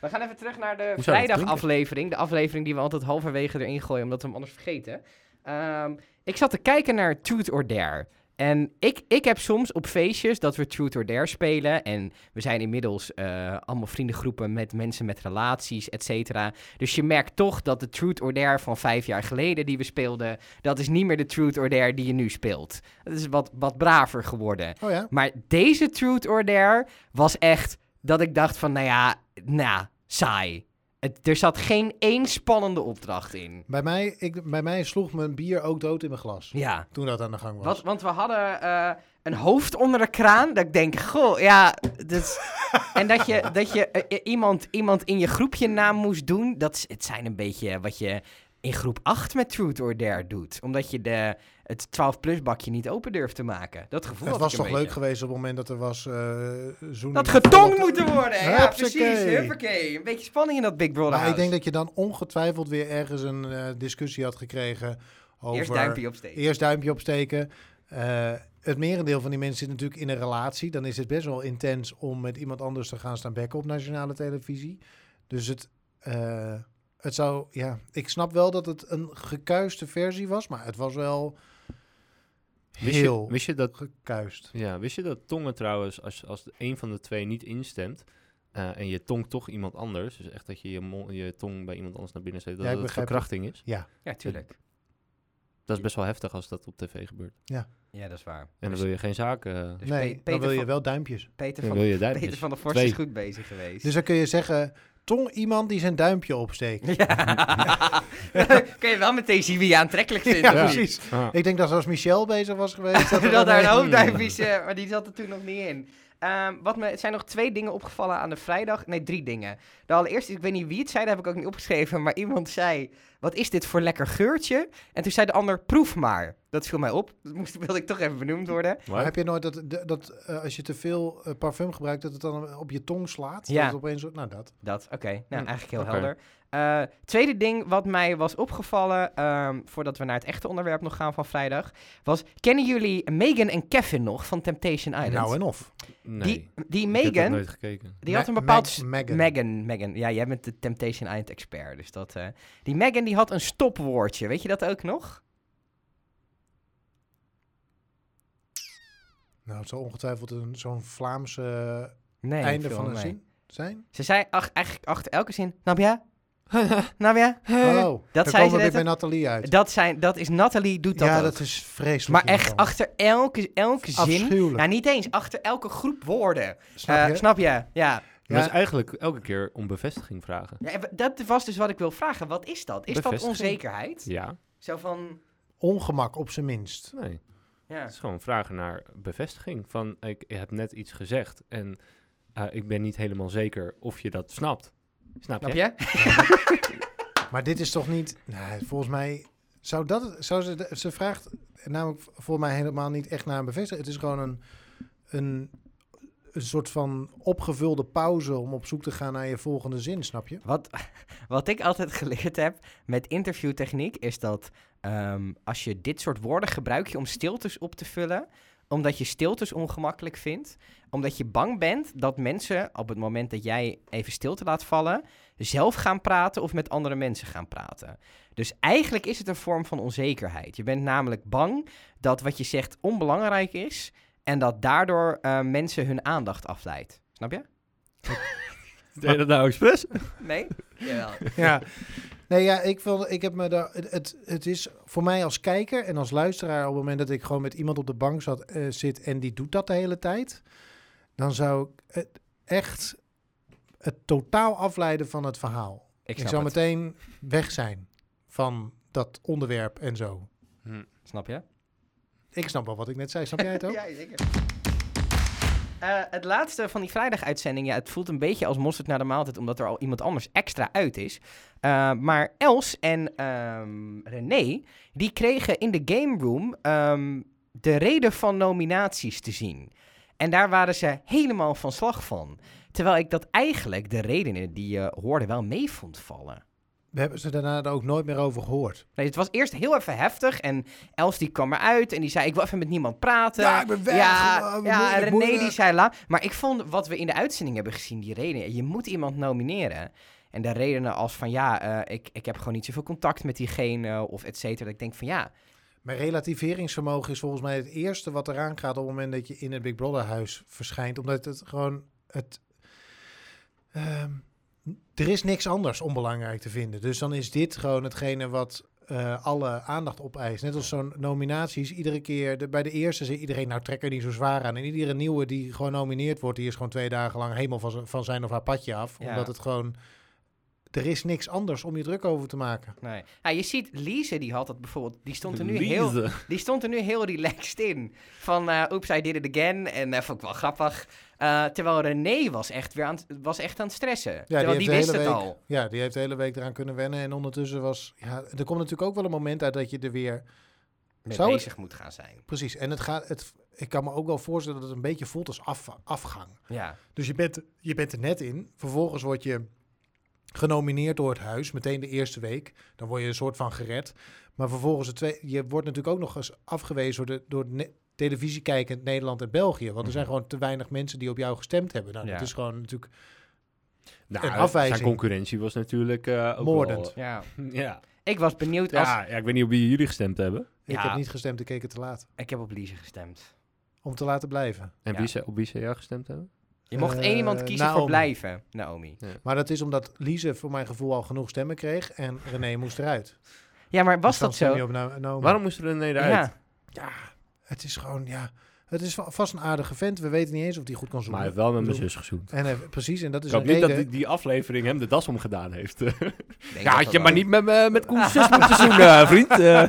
We gaan even terug naar de vrijdagaflevering. De aflevering die we altijd halverwege erin gooien, omdat we hem anders vergeten. Ehm, ik zat te kijken naar Truth or Dare. En ik, ik heb soms op feestjes dat we Truth or Dare spelen. En we zijn inmiddels eh, allemaal vriendengroepen met mensen met relaties, et cetera. Dus je merkt toch dat de Truth or Dare van vijf jaar geleden die we speelden... dat is niet meer de Truth or Dare die je nu speelt. Het is wat, wat braver geworden. Oh ja? Maar deze Truth or Dare was echt dat ik dacht van, nou ja, nou, saai. Het, er zat geen één spannende opdracht in. Bij mij, ik, bij mij sloeg mijn bier ook dood in mijn glas. Ja, Toen dat aan de gang was. wat, want we hadden eh, een hoofd onder de kraan. Dat ik denk, goh, ja, dat is- en dat je, dat je eh, iemand, iemand in je groepje naam moest doen. Dat is, het zijn een beetje wat je in groep 8 met Truth or Dare doet. Omdat je de, het 12-plus bakje niet open durft te maken. Dat gevoel het was toch leuk geweest op het moment dat er was zoen. Dat getongd moeten worden. Ja, Hupsakee. precies. Huppakee. Een beetje spanning in dat Big Brother Maar ik denk dat je dan ongetwijfeld weer ergens een eh, discussie had gekregen over... Eerst duimpje opsteken. Eerst duimpje opsteken. Eh, het merendeel van die mensen zit natuurlijk in een relatie. Dan is het best wel intens om met iemand anders te gaan staan bekken op nationale televisie. Dus het, het zou, ja, ik snap wel dat het een gekuiste versie was, maar het was wel Wist heel je, wist je dat gekuist. Ja, wist je dat tongen trouwens, als, als een van de twee niet instemt eh, en je tong toch iemand anders, dus echt dat je je, je tong bij iemand anders naar binnen zet, dat Ja, het verkrachting is? Ja, Ja, tuurlijk. Dat is best wel heftig als dat op tv gebeurt. Ja, dat is waar. En dan wil je geen zaken, eh, Dus nee, Pe- dan wil je van- wel duimpjes. Peter dan van, wil je Peter van der Vorst Twee. is goed bezig geweest. Dus dan kun je zeggen, tong iemand die zijn duimpje opsteekt. ja. kun je wel meteen zien wie je aantrekkelijk vindt. Ja, precies. Ik denk dat als Michel bezig was geweest... dat, er daar een hoofdduimpjes, eh, maar die zat er toen nog niet in. Ehm, wat me, het zijn nog twee dingen opgevallen aan de vrijdag. Nee, drie dingen. De allereerste, ik weet niet wie het zei, dat heb ik ook niet opgeschreven. Maar iemand zei, wat is dit voor lekker geurtje? En toen zei de ander, proef maar. Dat viel mij op. Dat moest, wilde ik toch even benoemd worden. Maar heb je nooit dat, dat eh, als je te veel eh, parfum gebruikt, dat het dan op je tong slaat? Ja. Dat het opeens, nou dat. Dat, oké. Nou, Hm, eigenlijk heel helder. Eh, tweede ding wat mij was opgevallen, ehm, voordat we naar het echte onderwerp nog gaan van vrijdag, was, kennen jullie Megan en Kevin nog van Temptation Island? Nou en of. nee, die, die Megan, nooit gekeken. die Ma- had een bepaald... Meg- Megan. Megan, Megan. Ja, jij bent de Temptation Island expert, dus dat... eh, die Megan, die had een stopwoordje, weet je dat ook nog? Nou, het zal ongetwijfeld een, zo'n Vlaamse Nee, einde van een mee. zin zijn. Ze zei ach, eigenlijk achter elke zin, Nabia? Nabia? Hallo, Dat komen ze we weer bij Nathalie uit. Dat, zijn, dat is Nathalie, doet dat ja, ook. dat is vreselijk. Maar echt achter elke, elke zin... Nou, niet eens. Achter elke groep woorden. snap Eh, je? snap je? Ja. Ja. Dat is eigenlijk elke keer om bevestiging vragen. ja. Dat was dus wat ik wil vragen. Wat is dat? Is dat onzekerheid? Ja, Zo van... Ongemak op zijn minst. nee. Ja. Het is gewoon vragen naar bevestiging. Van, ik heb net iets gezegd en eh, ik ben niet helemaal zeker of je dat snapt. Snap je? Snap je? Maar dit is toch niet... Nou, volgens mij zou dat... Zou ze, ze vraagt namelijk voor mij helemaal niet echt naar een bevestiging. Het is gewoon een, een, een soort van opgevulde pauze om op zoek te gaan naar je volgende zin, snap je? Wat, wat ik altijd geleerd heb met interviewtechniek is dat ehm, als je dit soort woorden gebruik je om stiltes op te vullen, omdat je stiltes ongemakkelijk vindt, omdat je bang bent dat mensen op het moment dat jij even stilte laat vallen, zelf gaan praten of met andere mensen gaan praten. Dus eigenlijk is het een vorm van onzekerheid. Je bent namelijk bang dat wat je zegt onbelangrijk is en dat daardoor eh, mensen hun aandacht afleidt. Snap je? Deed je dat nou expres? Nee? Jawel. Ja. Nee, ja, ik, wil, ik heb me daar. Het, het, is voor mij als kijker en als luisteraar, op het moment dat ik gewoon met iemand op de bank zat, eh, zit en die doet dat de hele tijd, dan zou ik het echt het totaal afleiden van het verhaal. Ik zou het. meteen weg zijn van dat onderwerp en zo. Hm. Snap je? Ik snap wel wat ik net zei. Snap jij het ook? Ja, zeker. Eh, het laatste van die vrijdaguitzending, ja, het voelt een beetje als mosterd naar de maaltijd, omdat er al iemand anders extra uit is. Eh, maar Els en ehm, René, die kregen in de game room ehm, de reden van nominaties te zien. En daar waren ze helemaal van slag van. Terwijl ik dat eigenlijk, de redenen die je hoorde, wel mee vond vallen. We hebben ze daarna er ook nooit meer over gehoord. Nee, het was eerst heel even heftig en Els die kwam eruit en die zei, ik wil even met niemand praten. Ja, ik ben weg. Ja, Oh, ja moeilijk, en René moeilijk. die zei la. Maar ik vond wat we in de uitzending hebben gezien, die redenen. Je moet iemand nomineren. En de redenen als van ja, eh, ik, ik heb gewoon niet zoveel contact met diegene of et cetera. Dat ik denk van ja, Maar relativeringsvermogen is volgens mij het eerste wat eraan gaat op het moment dat je in het Big Brother huis verschijnt. Omdat het gewoon het. ehm, er is niks anders onbelangrijk te vinden. Dus dan is dit gewoon hetgene wat eh, alle aandacht opeist. Net als zo'n nominaties. Iedere keer, de, bij de eerste zei iedereen, nou trek er niet zo zwaar aan. En iedere nieuwe die gewoon nomineerd wordt, die is gewoon twee dagen lang helemaal van, zijn of haar padje af. Ja. Omdat het gewoon, er is niks anders om je druk over te maken. nee. Ja, je ziet Lise, die had dat bijvoorbeeld, die stond er nu heel, die stond er nu heel relaxed in. Van, eh oeps, I did it again. En dat vond ik wel grappig. Eh, terwijl René was echt weer aan, het- was echt aan het stressen. terwijl die, wist het week- al. Ja, die heeft de hele week eraan kunnen wennen. En ondertussen was... Ja, er komt natuurlijk ook wel een moment uit dat je er weer... Mee Zou het- bezig moet gaan zijn. Precies. En het gaat... Het, ik kan me ook wel voorstellen dat het een beetje voelt als af, afgang. Ja, Dus je bent, je bent er net in. Vervolgens word je genomineerd door het huis. Meteen de eerste week. Dan word je een soort van gered. Maar vervolgens, het twee, je wordt natuurlijk ook nog eens afgewezen door, de, door televisie kijkend Nederland en België. Want er zijn gewoon te weinig mensen die op jou gestemd hebben. Nou, Ja. dat is gewoon natuurlijk... Nou, Een afwijzing. Zijn concurrentie was natuurlijk eh ook Moordend. ja. Wel, ja. Ik was benieuwd als... Ja, ja, ik weet niet op wie jullie gestemd hebben. Ik heb niet gestemd, ik keek het te laat. Ik heb op Lise gestemd. Om te laten blijven. En Ja. wie, ze- op wie zou jij gestemd hebben? Je mocht Eh, één iemand kiezen voor blijven, Naomi. Maar dat is omdat Lise voor mijn gevoel al genoeg stemmen kreeg en René moest eruit. Ja, maar was Dus dat zo? op Naomi. Waarom moest er nee eruit? Ja, Ja, het is gewoon, ja. Het is va- vast een aardige vent. We weten niet eens of die goed kan Maar hij zoeken. heeft wel met mijn zus gezoend. En hij- precies, en dat is Ik hoop niet dat die, die aflevering hem de das omgedaan heeft. ja, had je maar niet met, me- met Koens zus moeten zoenen, vriend. Eh,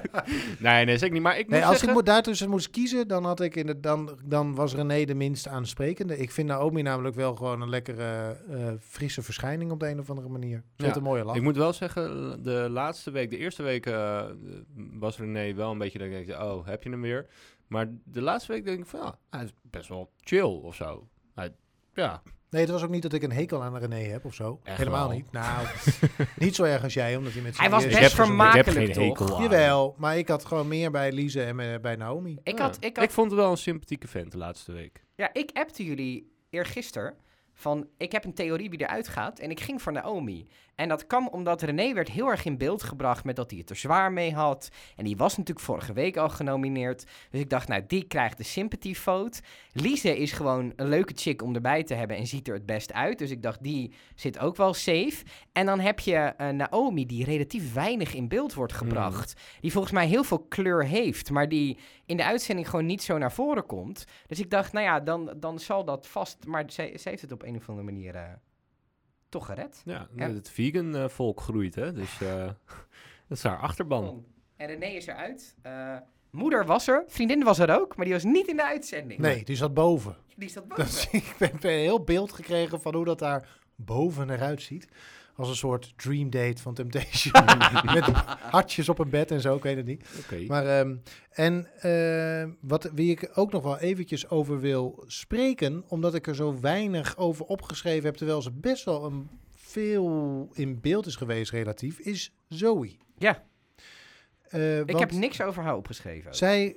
nee, nee, zeker niet. Maar ik Nee, moet als zeggen... ik moet, daartussen moest kiezen, dan, had ik in de, dan, dan was René de minst aansprekende. Ik vind Naomi namelijk wel gewoon een lekkere, eh, frisse verschijning op de een of andere manier. Ze Ja, heeft een mooie lach. Ik moet wel zeggen, de laatste week, de eerste week eh, was René wel een beetje dat ik dacht, oh, heb je hem weer? Maar de laatste week denk ik van, ja, hij is best wel chill of zo. Hij, ja, Nee, het was ook niet dat ik een hekel aan René heb of zo. Echt Helemaal wel. niet. Nou, niet zo erg als jij, omdat hij met Hij was best vermakelijk, ik heb geen toch? hekel aan. Jawel, maar ik had gewoon meer bij Lise en eh, bij Naomi. Ik, Ja. had, ik, had, ik vond het wel een sympathieke vent de laatste week. ja, ik appte jullie eergisteren van ik heb een theorie wie eruit gaat en ik ging voor Naomi. En dat kwam omdat René werd heel erg in beeld gebracht met dat hij het er zwaar mee had. En die was natuurlijk vorige week al genomineerd. Dus ik dacht, nou, die krijgt de sympathy vote. Lise is gewoon een leuke chick om erbij te hebben en ziet er het best uit. Dus ik dacht, die zit ook wel safe. En dan heb je eh, Naomi, die relatief weinig in beeld wordt gebracht. Die volgens mij heel veel kleur heeft, maar die in de uitzending gewoon niet zo naar voren komt. Dus ik dacht, nou ja, dan, dan zal dat vast. Maar ze, ze heeft het op een of andere manier eh, toch gered. Ja, het vegan eh, volk groeit, hè. Dus eh, dat is haar achterban. En René is eruit. Eh, moeder was er, vriendin was er ook, maar die was niet in de uitzending. Nee, die zat boven. Die zat boven. is- ik ben, ben een heel beeld gekregen van hoe dat daar boven eruit ziet. Als een soort dream date van Temptation. Met hartjes op een bed en zo, ik weet het niet. Oké. Maar, ehm, en eh, wat, wie ik ook nog wel eventjes over wil spreken, omdat ik er zo weinig over opgeschreven heb, terwijl ze best wel een, veel in beeld is geweest relatief, is Zoe. Ja. Eh, Ik heb niks over haar opgeschreven. Zij,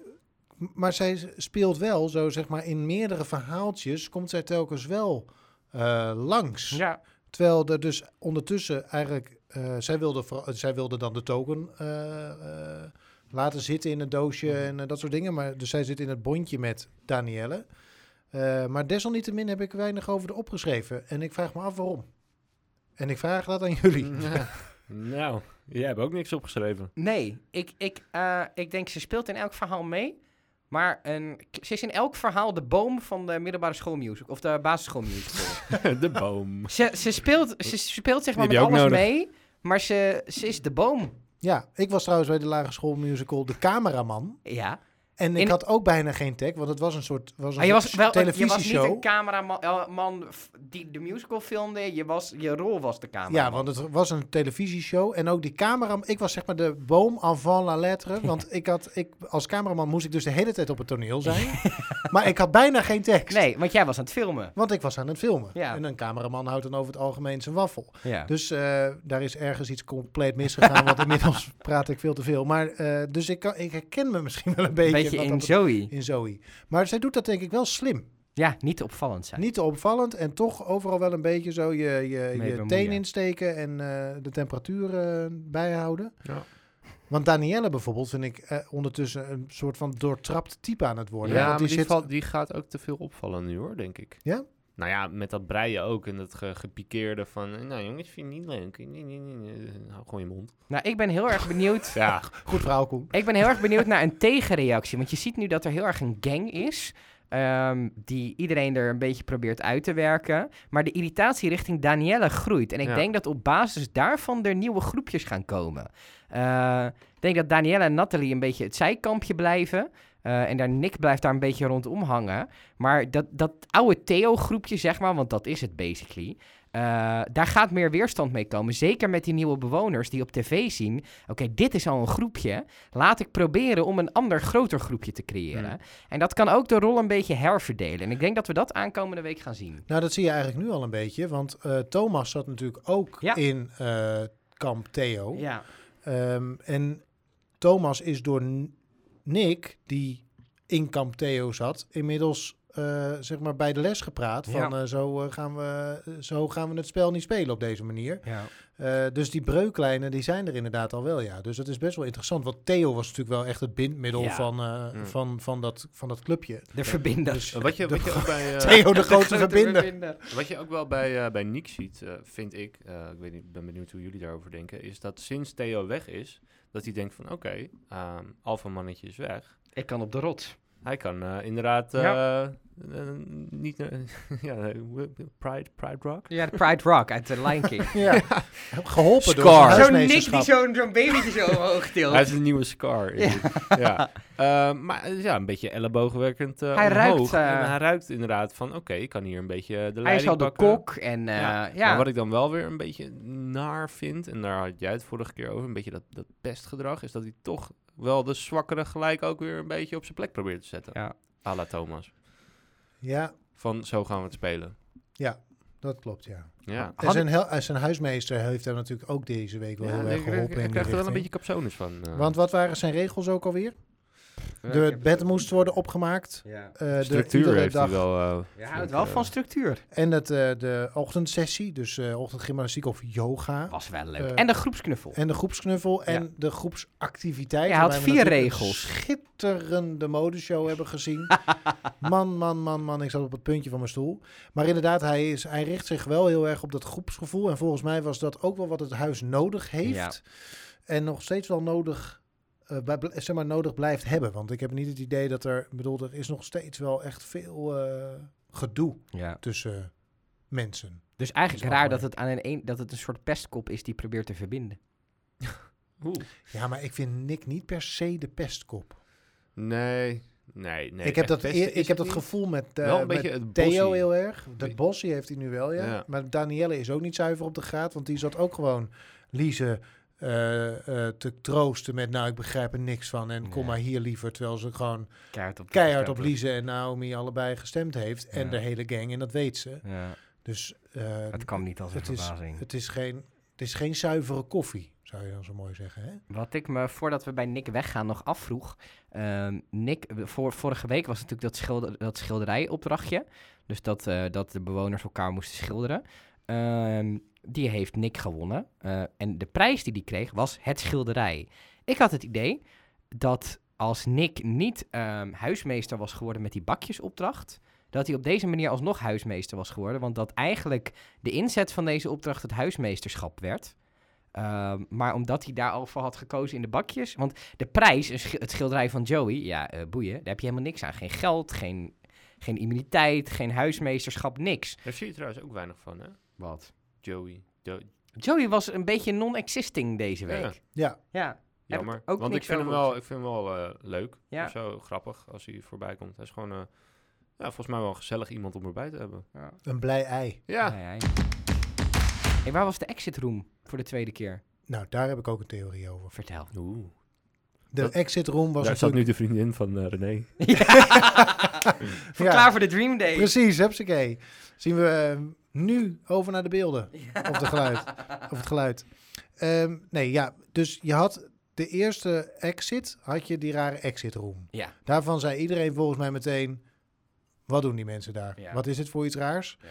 maar zij speelt wel, zo zeg maar, in meerdere verhaaltjes komt zij telkens wel eh, langs. Ja, Terwijl er dus ondertussen eigenlijk, eh, zij, wilde, vooral- zij wilde dan de token eh, eh, laten zitten in een doosje en eh, dat soort dingen. Maar, dus zij zit in het bondje met Danielle. Eh, maar desalniettemin heb ik weinig over de opgeschreven. En ik vraag me af waarom. En ik vraag dat aan jullie. Ja. nou, jij hebt ook niks opgeschreven. nee. Ik, ik, eh, ik denk, ze speelt in elk verhaal mee. Maar een, ze is in elk verhaal de boom van de middelbare schoolmusical. Of de basisschoolmusical. de boom. ze, ze, speelt, ze speelt zeg maar met alles nodig. mee. Maar ze, ze is de boom. Ja, ik was trouwens bij de lagere schoolmusical De Cameraman. Ja. En ik In- had ook bijna geen tag, want het was een soort was een Maar je was, wel, je was niet televisieshow. een cameraman eh, die de musical filmde. Je, was, je rol was de cameraman. Ja, want het was een televisieshow. En ook die camera... Ik was zeg maar de boom avant la lettre. Want ik had, ik, als cameraman moest ik dus de hele tijd op het toneel zijn. maar ik had bijna geen tekst. Nee, want jij was aan het filmen. Want ik was aan het filmen. Ja. En een cameraman houdt dan over het algemeen zijn waffel. Ja. Dus eh, daar is ergens iets compleet misgegaan. want inmiddels praat ik veel te veel. Maar eh, dus ik, kan, ik herken me misschien wel een beetje, Beetje in dat- Zoe. in Zoe. Maar zij doet dat denk ik wel slim. Ja, niet te opvallend zijn. Niet te opvallend en toch overal wel een beetje zo je, je, je teen insteken en eh, de temperatuur eh, bijhouden. Ja. Want Danielle bijvoorbeeld vind ik eh, ondertussen een soort van doortrapt type aan het worden. Ja, Want maar die die, zit... valt- die gaat ook te veel opvallen nu hoor, denk ik. Ja? Nou ja, met dat breien ook en dat ge gepikeerde van... eh, Nou jongens, vind je niet leuk? Nee, nee, nee, nee. Hou gewoon je mond. Nou, ik ben heel erg benieuwd. Ja, Goed verhaal, Koen. Ik ben heel erg benieuwd naar een tegenreactie. Want je ziet nu dat er heel erg een gang is. ehm, die iedereen er een beetje probeert uit te werken. Maar de irritatie richting Danielle groeit. En ik Ja. denk dat op basis daarvan er nieuwe groepjes gaan komen. Eh, ik denk dat Danielle en Nathalie een beetje het zijkampje blijven. Eh, en daar Nick blijft daar een beetje rondom hangen. Maar dat, dat oude Theo-groepje, zeg maar, want dat is het basically. eh, daar gaat meer weerstand mee komen. Zeker met die nieuwe bewoners die op tv zien. Oké, dit is al een groepje. Laat ik proberen om een ander groter groepje te creëren. Hmm. En dat kan ook de rol een beetje herverdelen. En ik denk dat we dat aankomende week gaan zien. Nou, dat zie je eigenlijk nu al een beetje. Want eh, Thomas zat natuurlijk ook Ja. in kamp Theo. Ja, Ehm, en Thomas is door Nick, die in kamp Theo zat, inmiddels eh, zeg maar bij de les gepraat. Van Ja. eh, zo, eh, gaan we, zo gaan we het spel niet spelen op deze manier. ja. Eh, dus die breuklijnen, die zijn er inderdaad al wel, ja. Dus dat is best wel interessant. Want Theo was natuurlijk wel echt het bindmiddel Ja. van, eh, Mm. van, van, dat, van dat clubje. de verbinder. Dus wat je, wat je ook bij... Theo de grote verbinder. Wat je ook wel bij, eh bij Nick ziet, eh, vind ik, eh, ik weet niet, ben benieuwd hoe jullie daarover denken, is dat sinds Theo weg is, dat hij denkt van oké, ehm alpha mannetje is weg. Ik kan op de rots. Hij kan eh, inderdaad eh, Ja. eh, niet, ja, Pride, Pride Rock. Ja, de Pride Rock uit de Lion King. Ja, geholpen door Scar. zijn Zo'n Nick die zo'n zo'n babytje zo omhoog tilt. Hij is een nieuwe Scar. ja. Eh, maar ja, een beetje elleboogwerkend eh Hij ruikt, omhoog. en hij ruikt inderdaad van oké, ik kan hier een beetje de leiding Hij is al de kok en eh, ja. ja. Maar wat ik dan wel weer een beetje naar vind, en daar had jij het vorige keer over, een beetje dat, dat pestgedrag, is dat hij toch wel de zwakkere gelijk ook weer een beetje op zijn plek probeert te zetten. Ja. À la Thomas. Ja, Van zo gaan we het spelen. dat klopt, ja. Ja. En zijn, hel- zijn huismeester heeft hem natuurlijk ook deze week wel Ja, heel erg ik, geholpen ik in die krijg er wel een beetje capsones van. eh. Want wat waren zijn regels ook alweer? Ja, De het bed moest worden opgemaakt. Ja. eh, de structuur heeft dag. hij wel. eh, Ja, hij houdt wel eh, van structuur. En het, eh, de ochtendsessie, dus eh ochtendgymnastiek of yoga. Was wel leuk. En de groepsknuffel. En de groepsknuffel en Ja. de groepsactiviteiten. Ja, hij had vier regels. Een schitterende modeshow hebben gezien. man, man, man, man. Ik zat op het puntje van mijn stoel. Maar inderdaad, hij, is, hij richt zich wel heel erg op dat groepsgevoel. En volgens mij was dat ook wel wat het huis nodig heeft. En nog steeds wel nodig, bij- bl- zeg maar, nodig blijft hebben. Want ik heb niet het idee dat er, bedoel, er is nog steeds wel echt veel eh, gedoe Ja. tussen mensen. Dus eigenlijk Dat raar dat het, aan een, een, dat het een soort pestkop is die probeert te verbinden. Oeh. Ja, maar ik vind Nick niet per se de pestkop. Nee, Nee, nee. ik heb echt dat, ik heb dat gevoel met, eh, Wel een met beetje het Theo bossie. heel erg. Dat bossie heeft hij nu wel, ja. Ja. Maar Danielle is ook niet zuiver op de graad, want die zat ook gewoon Lise eh, eh, te troosten met, nou, ik begrijp er niks van en kom maar hier liever, terwijl ze gewoon Keihard op, keihard op. Lise en Naomi allebei gestemd heeft en de hele gang en dat weet ze. Ja, Dus eh, het kwam niet als een het is, het, is geen, het is geen zuivere koffie, zou je dan zo mooi zeggen, hè? Wat ik me voordat we bij Nick weggaan nog afvroeg. ehm, Nick, voor, vorige week was natuurlijk dat, schilder, dat schilderijopdrachtje. Dus dat, dat de bewoners elkaar moesten schilderen. Ehm, die heeft Nick gewonnen. Eh, en de prijs die hij kreeg was het schilderij. Ik had het idee dat als Nick niet ehm, huismeester was geworden met die bakjesopdracht. Dat hij op deze manier alsnog huismeester was geworden. Want dat eigenlijk de inzet van deze opdracht het huismeesterschap werd. Ehm, maar omdat hij daar al voor had gekozen in de bakjes. Want de prijs, het schilderij van Joey, ja, eh, boeien, daar heb je helemaal niks aan. Geen geld, geen, geen immuniteit, geen huismeesterschap, niks. Daar zie je trouwens ook weinig van, hè? Wat? Joey. Jo- Joey was een beetje non-existing deze Ja. week. Ja, Ja. Heb ik Jammer. ook Want ik vind, hem wel, ik vind hem wel eh, leuk. Ja. Of zo grappig als hij voorbij komt. Hij is gewoon, eh, ja, volgens mij wel een gezellig iemand om erbij te hebben. Ja. een blij ei. Ja. Hij- Hey, waar was de exit room voor de tweede keer? Nou, daar heb ik ook een theorie over. Vertel. Oeh. De Dat- exit room was Daar zat nu de vriendin van eh, René. Voor Ja. Klaar voor de Dream Day. Precies, hupsakee. Zien we eh, nu over naar de beelden. Of, de geluid, of het geluid. Ehm, nee, ja, dus je had de eerste exit, had je die rare exit room. Ja. Daarvan zei iedereen volgens mij meteen, wat doen die mensen daar? Ja. Wat is het voor iets raars? Ja.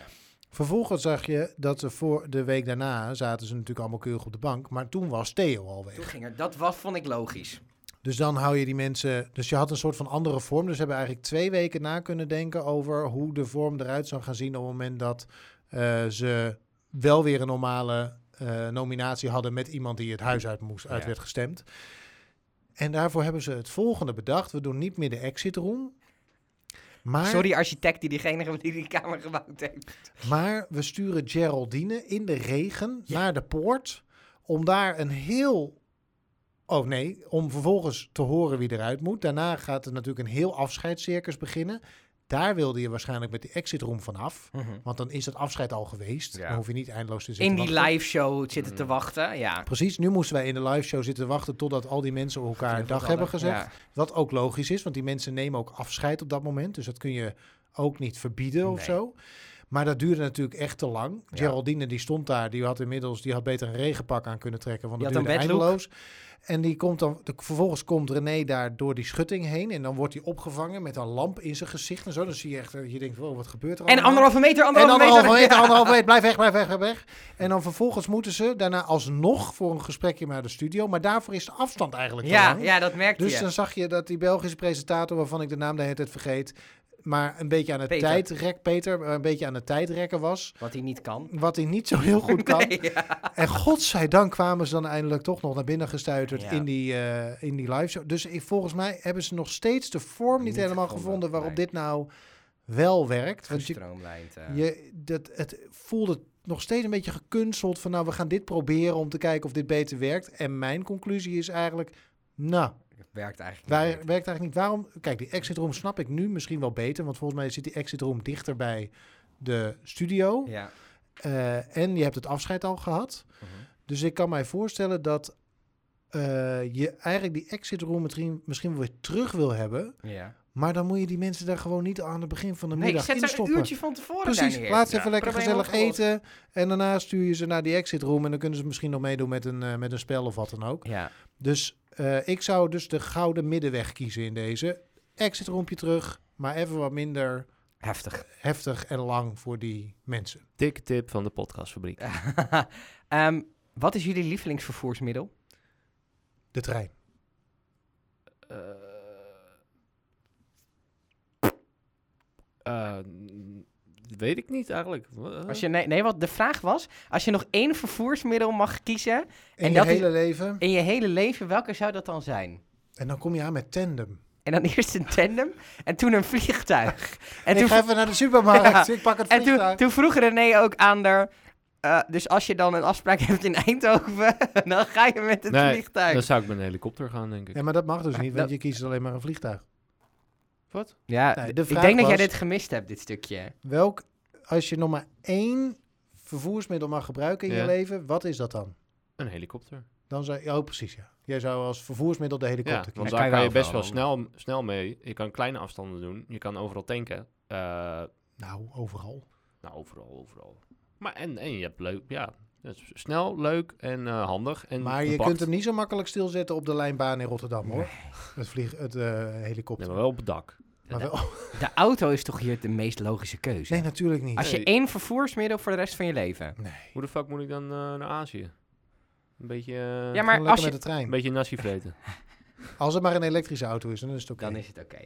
Vervolgens zag je dat ze voor de week daarna zaten ze natuurlijk allemaal keurig op de bank. Maar toen was Theo al weg. Toen ging er, dat was, vond ik logisch. Dus dan hou je die mensen. Dus je had een soort van andere vorm. Dus ze hebben eigenlijk twee weken na kunnen denken over hoe de vorm eruit zou gaan zien op het moment dat ze wel weer een normale eh, nominatie hadden met iemand die het huis uit moest, uit Ja. werd gestemd. En daarvoor hebben ze het volgende bedacht. We doen niet meer de exit room. Maar, Sorry architect die diegene die die kamer gebouwd heeft. maar we sturen Geraldine in de regen naar de poort. Om daar een heel. Oh nee, om vervolgens te horen wie eruit moet. Daarna gaat er natuurlijk een heel afscheidscircus beginnen. Daar wilde je waarschijnlijk met die exit room vanaf. Want dan is het afscheid al geweest. Ja. Dan hoef je niet eindeloos te zitten In die live show zitten te Mm. wachten, ja. Precies, nu moesten wij in de live show zitten wachten totdat al die mensen elkaar een dag hebben gezegd. Ja. Wat ook logisch is, want die mensen nemen ook afscheid op dat moment. Dus dat kun je ook niet verbieden of zo. Maar dat duurde natuurlijk echt te lang. Ja. Geraldine die stond daar, die had inmiddels die had beter een regenpak aan kunnen trekken, want Die dat duurde eindeloos. En die komt dan, de- vervolgens komt René daar door die schutting heen en dan wordt hij opgevangen met een lamp in zijn gezicht en zo. Dan zie je echt, eh, je denkt, wow, wat gebeurt er En allemaal? anderhalve meter, En anderhalve anderhalve meter. anderhalve meter, blijf weg, blijf weg, blijf weg. En dan vervolgens moeten ze daarna alsnog voor een gesprekje naar de studio. Maar daarvoor is de afstand eigenlijk te Ja, lang. ja, dat merkte Dus je. dan zag je dat die Belgische presentator, waarvan ik de naam de hele tijd vergeet, maar een beetje aan het Peter. tijdrek, Peter, een beetje aan het tijdrekken was. Wat hij niet kan. Wat hij niet zo heel goed kan. Nee, ja. En godzijdank kwamen ze dan eindelijk toch nog naar binnen gestuiterd Ja. in, die, eh, in die live show. Dus ik, volgens mij hebben ze nog steeds de vorm niet, Niet helemaal gevonden, waarop nee. dit nou wel werkt. Want je, eh. je, dat, het voelde nog steeds een beetje gekunsteld van nou, we gaan dit proberen om te kijken of dit beter werkt. En mijn conclusie is eigenlijk, nou, werkt eigenlijk wij, niet. werkt eigenlijk niet. Waarom? Kijk, die exit room snap ik nu misschien wel beter, want volgens mij zit die exit room dichter bij de studio. Ja. Eh, en je hebt het afscheid al gehad. Mhm. Dus ik kan mij voorstellen dat eh, je eigenlijk die exit room misschien, misschien wel weer terug wil hebben. ja. Maar dan moet je die mensen daar gewoon niet aan het begin van de Nee, middag zet in ze een stoppen. uurtje van tevoren Precies, laat ze Ja. even lekker gezellig eten. En daarna stuur je ze naar die exit room. En dan kunnen ze misschien nog meedoen met een, eh, met een spel of wat dan ook. Ja. Dus eh, ik zou dus de gouden middenweg kiezen in deze. Exit roompje terug, maar even wat minder Heftig. heftig en lang voor die mensen. Dikke tip van de podcastfabriek. Ehm, wat is jullie lievelingsvervoersmiddel? De trein. Eh, eh, n- weet ik niet eigenlijk. Als je, nee, nee, wat de vraag was, als je nog één vervoersmiddel mag kiezen In En je dat is- hele leven. in je hele leven, welke zou dat dan zijn? En dan kom je aan met tandem. En dan eerst een tandem en toen een vliegtuig. En ik toen, ga even naar de supermarkt. Ja. Ik pak het en toen, vliegtuig. toen vroeg René ook aan haar... eh, dus als je dan een afspraak hebt in Eindhoven, dan ga je met het Nee, vliegtuig. Dan zou ik met een helikopter gaan, denk ik. Ja, maar dat mag dus niet, want Dat- je kiest alleen maar een vliegtuig. Wat? Ja, Nee, d- de ik denk dat jij dit gemist hebt, dit stukje. Welk, als je nog maar één vervoersmiddel mag gebruiken in je Ja. leven, wat is dat dan? Een helikopter. Dan zou je, oh precies ja. Jij zou als vervoersmiddel de Ja, helikopter want kiezen. kan daar je kan je best wel snel, snel mee. Je kan kleine afstanden doen. Je kan overal tanken. Eh, Nou, overal. nou, overal, overal. Maar en, en je hebt leuk, ja. Het is snel, leuk en eh, handig. En Maar je kunt hem niet zo makkelijk stilzetten op de lijnbaan in Rotterdam hoor. Het, vlieg, het eh, helikopter. Nee, maar wel op het dak. Maar wel- De auto is toch hier de meest logische keuze? nee, natuurlijk niet. Als je Nee. één vervoersmiddel voor de rest van je leven. Nee. Hoe de fuck moet ik dan eh, naar Azië? Een beetje, Ja, maar lekker als je... met de trein. een beetje nasi vreten. Als het maar een elektrische auto is, dan is het oké. Dan is het oké.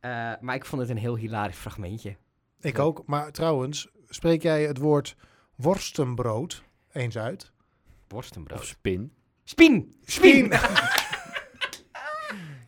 Eh, maar ik vond het een heel hilarisch fragmentje. Ik ook. Maar trouwens, spreek jij het woord worstenbrood eens uit? Worstenbrood. Of spin. Spien! Spien!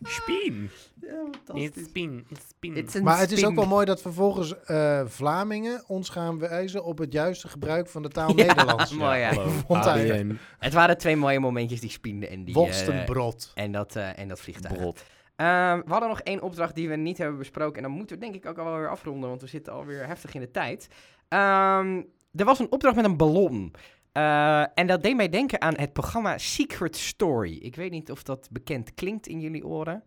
Spin. Ja, It's spin. It's spin. Maar het is spin. ook wel mooi dat vervolgens eh, Vlamingen ons gaan wijzen op het juiste gebruik van de taal Ja, Nederlands. mooi ja. hallo. Het waren twee mooie momentjes die spiende en die... eh, Worstenbrood. en, dat, eh, en dat vliegtuig. Brot. Ehm, we hadden nog één opdracht die we niet hebben besproken. En dan moeten we denk ik ook al wel weer afronden, want we zitten alweer heftig in de tijd. Ehm, er was een opdracht met een ballon. Eh, en dat deed mij denken aan het programma Secret Story. Ik weet niet of dat bekend klinkt in jullie oren.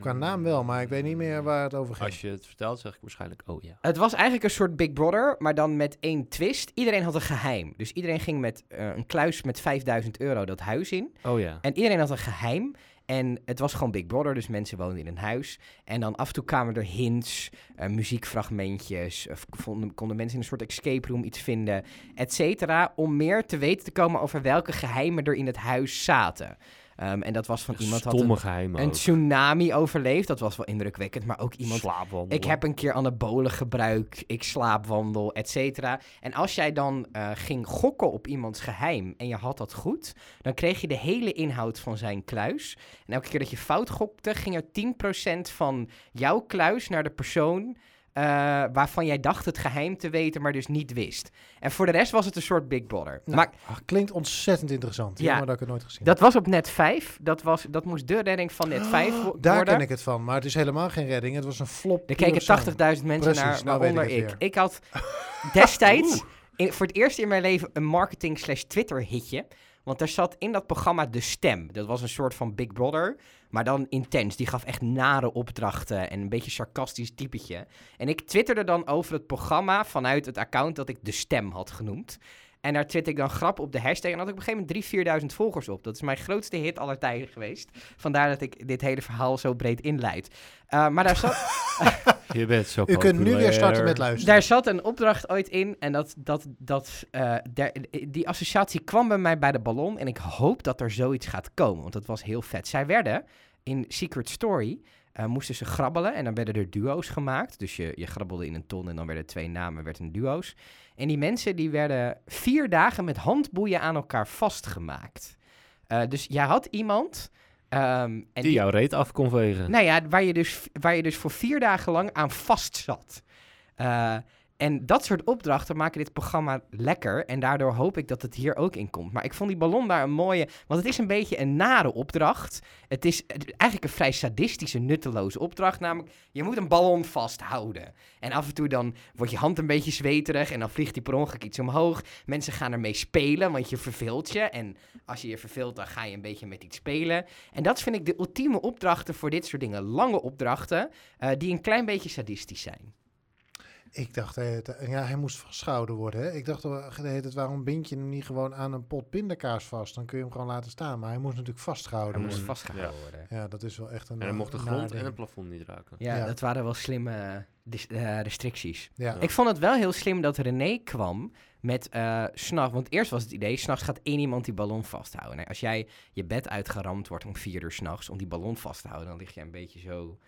Qua naam wel, maar ik weet niet meer waar het over ging. Als je het vertelt, zeg ik waarschijnlijk, oh ja. Het was eigenlijk een soort Big Brother, maar dan met één twist. Iedereen had een geheim. Dus iedereen ging met eh, een kluis met 5000 euro dat huis in. Oh ja. En iedereen had een geheim. En het was gewoon Big Brother, dus mensen woonden in een huis. En dan af en toe kwamen er hints, eh, muziekfragmentjes. Of vonden, konden mensen in een soort escape room iets vinden, et cetera. Om meer te weten te komen over welke geheimen er in het huis zaten. Ehm, en dat was van iemand had Stomme een, tsunami overleefd. Dat was wel indrukwekkend. Maar ook iemand ik heb een keer anabolen gebruikt, ik slaapwandel, et cetera. En als jij dan eh, ging gokken op iemands geheim en je had dat goed, dan kreeg je de hele inhoud van zijn kluis. En elke keer dat je fout gokte, ging er 10% van jouw kluis naar de persoon eh, waarvan jij dacht het geheim te weten, maar dus niet wist. En voor de rest was het een soort Big Brother. Nou, Maar ach, klinkt ontzettend interessant. Ja. Ja, dat ik het nooit gezien dat was op net 5. Dat, was, dat moest de redding van net 5 wo- Daar worden. ken ik het van, maar het is helemaal geen redding. Het was een flop. Er keken zang. 80.000 mensen Precies, naar, nou weet ik waaronder het ik. weer. Ik had destijds in, voor het eerst in mijn leven een marketing slash Twitter hitje. Want er zat in dat programma De Stem. Dat was een soort van Big Brother, maar dan intens. Die gaf echt nare opdrachten en een beetje sarcastisch typetje. En ik twitterde dan over het programma vanuit het account dat ik De Stem had genoemd. En daar twitter ik dan grap op de hashtag. En had ik op een gegeven moment 3.000, 4.000 volgers op. Dat is mijn grootste hit aller tijden geweest. Vandaar dat ik dit hele verhaal zo breed inleid. Eh, maar daar zat... Je bent zo U kunt nu weer starten met luisteren. Daar zat een opdracht ooit in en dat, dat, dat, eh, die associatie kwam bij mij bij de ballon en ik hoop dat er zoiets gaat komen, want dat was heel vet. Zij werden in Secret Story, eh, moesten ze grabbelen en dan werden er duo's gemaakt. Dus je, je grabbelde in een ton en dan werden twee namen, werden duo's. En die mensen die werden vier dagen met handboeien aan elkaar vastgemaakt. Eh, dus jij had iemand... ehm, en Die jouw reet af kon vegen. nou ja, waar je dus, waar je dus voor vier dagen lang aan vast zat. Eh, en dat soort opdrachten maken dit programma lekker. En daardoor hoop ik dat het hier ook in komt. Maar ik vond die ballon daar een mooie... Want het is een beetje een nare opdracht. Het is eigenlijk een vrij sadistische, nutteloze opdracht. Namelijk, je moet een ballon vasthouden. En af en toe dan wordt je hand een beetje zweterig... en dan vliegt die per ongeluk iets omhoog. Mensen gaan ermee spelen, want je verveelt je. En als je je verveelt, dan ga je een beetje met iets spelen. En dat vind ik de ultieme opdrachten voor dit soort dingen. Lange opdrachten, eh, die een klein beetje sadistisch zijn. Ik dacht, eh, het- ja, hij moest vastgehouden worden. Hè? Ik dacht, hele tijd, waarom bind je hem niet gewoon aan een pot pindakaas vast? Dan kun je hem gewoon laten staan. Maar hij moest natuurlijk vastgehouden Hij moest worden. vastgehouden worden. Ja, dat is wel echt een En dan mocht de grond nading. en het plafond niet raken. Ja, Ja. dat waren wel slimme eh, eh, restricties. Ja. Ik vond het wel heel slim dat René kwam met eh s'nachts. Want eerst was het idee, s'nachts gaat één iemand die ballon vasthouden. Nou, als jij je bed uitgeramd wordt om vier uur s'nachts om die ballon vast te houden, dan lig je een beetje zo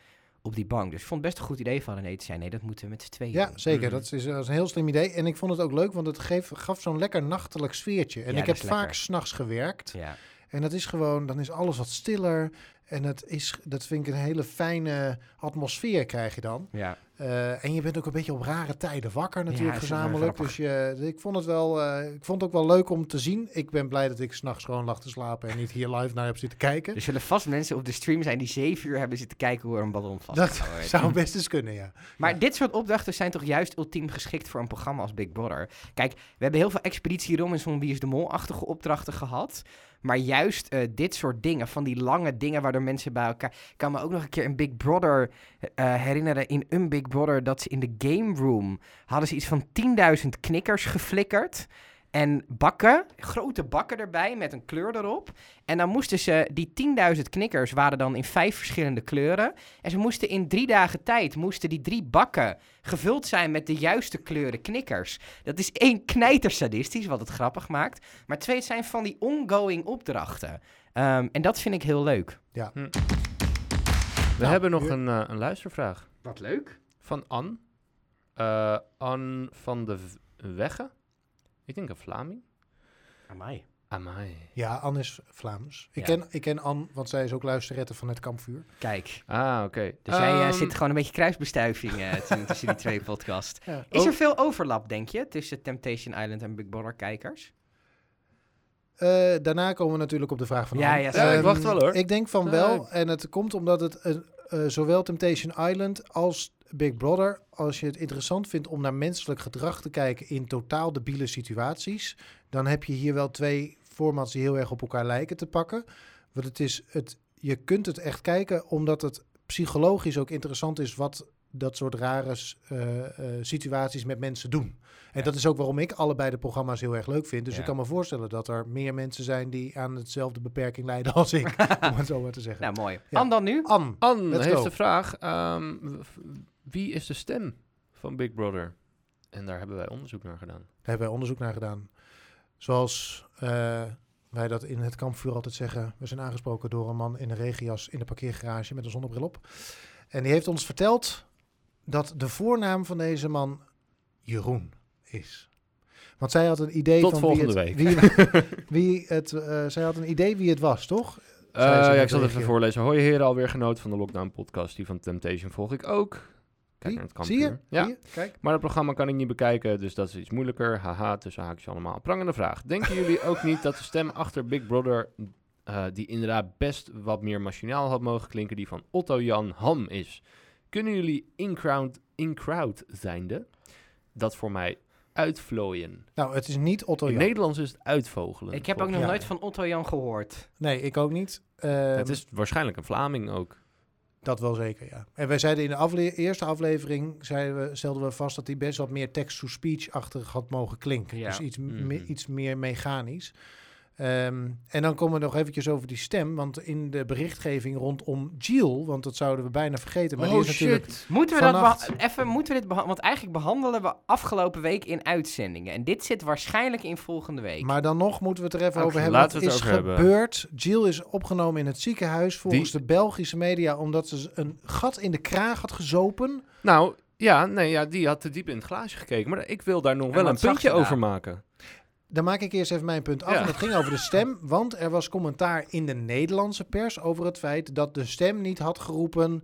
op die bank. Dus ik vond het best een goed idee van René te zijn. Nee, dat moeten we met z'n tweeën Ja, doen. zeker. Mhm. Dat, is, dat is een heel slim idee. En ik vond het ook leuk, want het geef, gaf zo'n lekker nachtelijk sfeertje. En Ja, ik heb vaak s'nachts gewerkt. Ja. En dat is gewoon, dan is alles wat stiller. En het is, dat vind ik een hele fijne atmosfeer krijg je dan. Ja. Eh, en je bent ook een beetje op rare tijden wakker Ja, natuurlijk wel gezamenlijk. Dus je, ik, vond het wel, eh, ik vond het ook wel leuk om te zien. Ik ben blij dat ik s'nachts gewoon lag te slapen en niet hier live naar heb zitten kijken. Er zullen vast mensen op de stream zijn die zeven uur hebben zitten kijken hoe er een ballon dat vastgehouden wordt. zou best eens kunnen, ja. Maar Ja. dit soort opdrachten zijn toch juist ultiem geschikt voor een programma als Big Brother. Kijk, we hebben heel veel Expeditie Robinson Wie is de Mol-achtige opdrachten gehad. Maar juist eh, dit soort dingen, van die lange dingen waardoor mensen bij elkaar... Ik kan me ook nog een keer een Big Brother eh, herinneren in een Big Brother... dat ze in de game room hadden ze iets van 10.000 knikkers geflikkerd... En bakken, grote bakken erbij met een kleur erop. En dan moesten ze, die 10.000 knikkers waren dan in vijf verschillende kleuren. En ze moesten in drie dagen tijd, moesten die drie bakken gevuld zijn met de juiste kleuren knikkers. Dat is één, knijter sadistisch, wat het grappig maakt. Maar twee, het zijn van die ongoing opdrachten. Ehm, en dat vind ik heel leuk. We Nou, hebben nog u- een, eh, een luistervraag Wat leuk. van Ann. Eh Ann van de Wegge. Ik denk een Vlaming. Amai. Amai. Ja, Anne is Vlaams. Ik, Ja. ken, ik ken Anne, want zij is ook luisterrette van het kampvuur. Kijk, Ah, oké. dus jij Ehm, zit gewoon een beetje kruisbestuiving eh, tussen- tussen die twee podcasts. Ja. Is Oh. er veel overlap, denk je, tussen Temptation Island en Big Brother kijkers? Eh, daarna komen we natuurlijk op de vraag van Ja, Anne. ja, Ja, ik Ehm, wacht wel, hoor. Ik denk van wel. En het komt omdat het een, eh, zowel Temptation Island als Big Brother, als je het interessant vindt om naar menselijk gedrag te kijken in totaal debiele situaties, dan heb je hier wel twee formats die heel erg op elkaar lijken te pakken. Want het is het, je kunt het echt kijken omdat het psychologisch ook interessant is wat dat soort rare eh, eh, situaties met mensen doen. En Ja. dat is ook waarom ik allebei de programma's heel erg leuk vind. Dus Ja. ik kan me voorstellen dat er meer mensen zijn die aan hetzelfde beperking lijden als ik, om het zo maar te zeggen. Nou, mooi. Ja. En dan nu? An, Let's heeft go. de vraag: ehm, wie is de stem van Big Brother? En daar hebben wij onderzoek naar gedaan. daar hebben wij onderzoek naar gedaan. Zoals eh, wij dat in het kampvuur altijd zeggen. We zijn aangesproken door een man in een regenjas in de parkeergarage met een zonnebril op. En die heeft ons verteld dat de voornaam van deze man Jeroen is. Want zij had een idee Tot van volgende wie het, week. Wie, wie het, eh, zij had een idee wie het was, toch? Eh, ja, ik zal het even voorlezen. Hoi heren, alweer genoten van de Lockdown podcast. Die van Temptation volg ik ook. Kijk naar het zie je? Ja. Zie je? Kijk. Maar het programma kan ik niet bekijken, dus dat is iets moeilijker. Haha, tussen haakjes allemaal. Prangende vraag. Denken jullie ook niet dat de stem achter Big Brother, eh, die inderdaad best wat meer machinaal had mogen klinken, die van Otto Jan Ham is? Kunnen jullie in-crowd, in-crowd zijnde dat voor mij uitvlooien? Nou, het is niet Otto In Jan. Nederlands is het uitvogelen. Ik heb ook nog Ja. nooit van Otto Jan gehoord. Nee, ik ook niet. Het Ehm, is waarschijnlijk een Vlaming ook. Dat wel zeker, ja. En wij zeiden in de afle- eerste aflevering, zeiden we, stelden we vast dat hij best wat meer text-to-speech-achtig had mogen klinken. Ja. Dus iets, m- Mhm. me- iets meer mechanisch. Ehm, en dan komen we nog eventjes over die stem, want in de berichtgeving rondom Jill, want dat zouden we bijna vergeten, maar Oh, die is natuurlijk... Moeten we, dat Vannacht- beha- even, moeten we dit behandelen? Want eigenlijk behandelen we afgelopen week in uitzendingen. En dit zit waarschijnlijk in volgende week. Maar dan nog moeten we het er even over hebben. laten Wat we het is over hebben. gebeurd? Jill is opgenomen in het ziekenhuis volgens Die- de Belgische media, omdat ze een gat in de kraag had gezopen. Nou, ja, nee, ja, die had te diep in het glaasje gekeken. Maar ik wil daar nog En wel een puntje over maken. Dan maak ik eerst even mijn punt af. Ja. En dat ging over de stem. Want er was commentaar in de Nederlandse pers over het feit dat de stem niet had geroepen.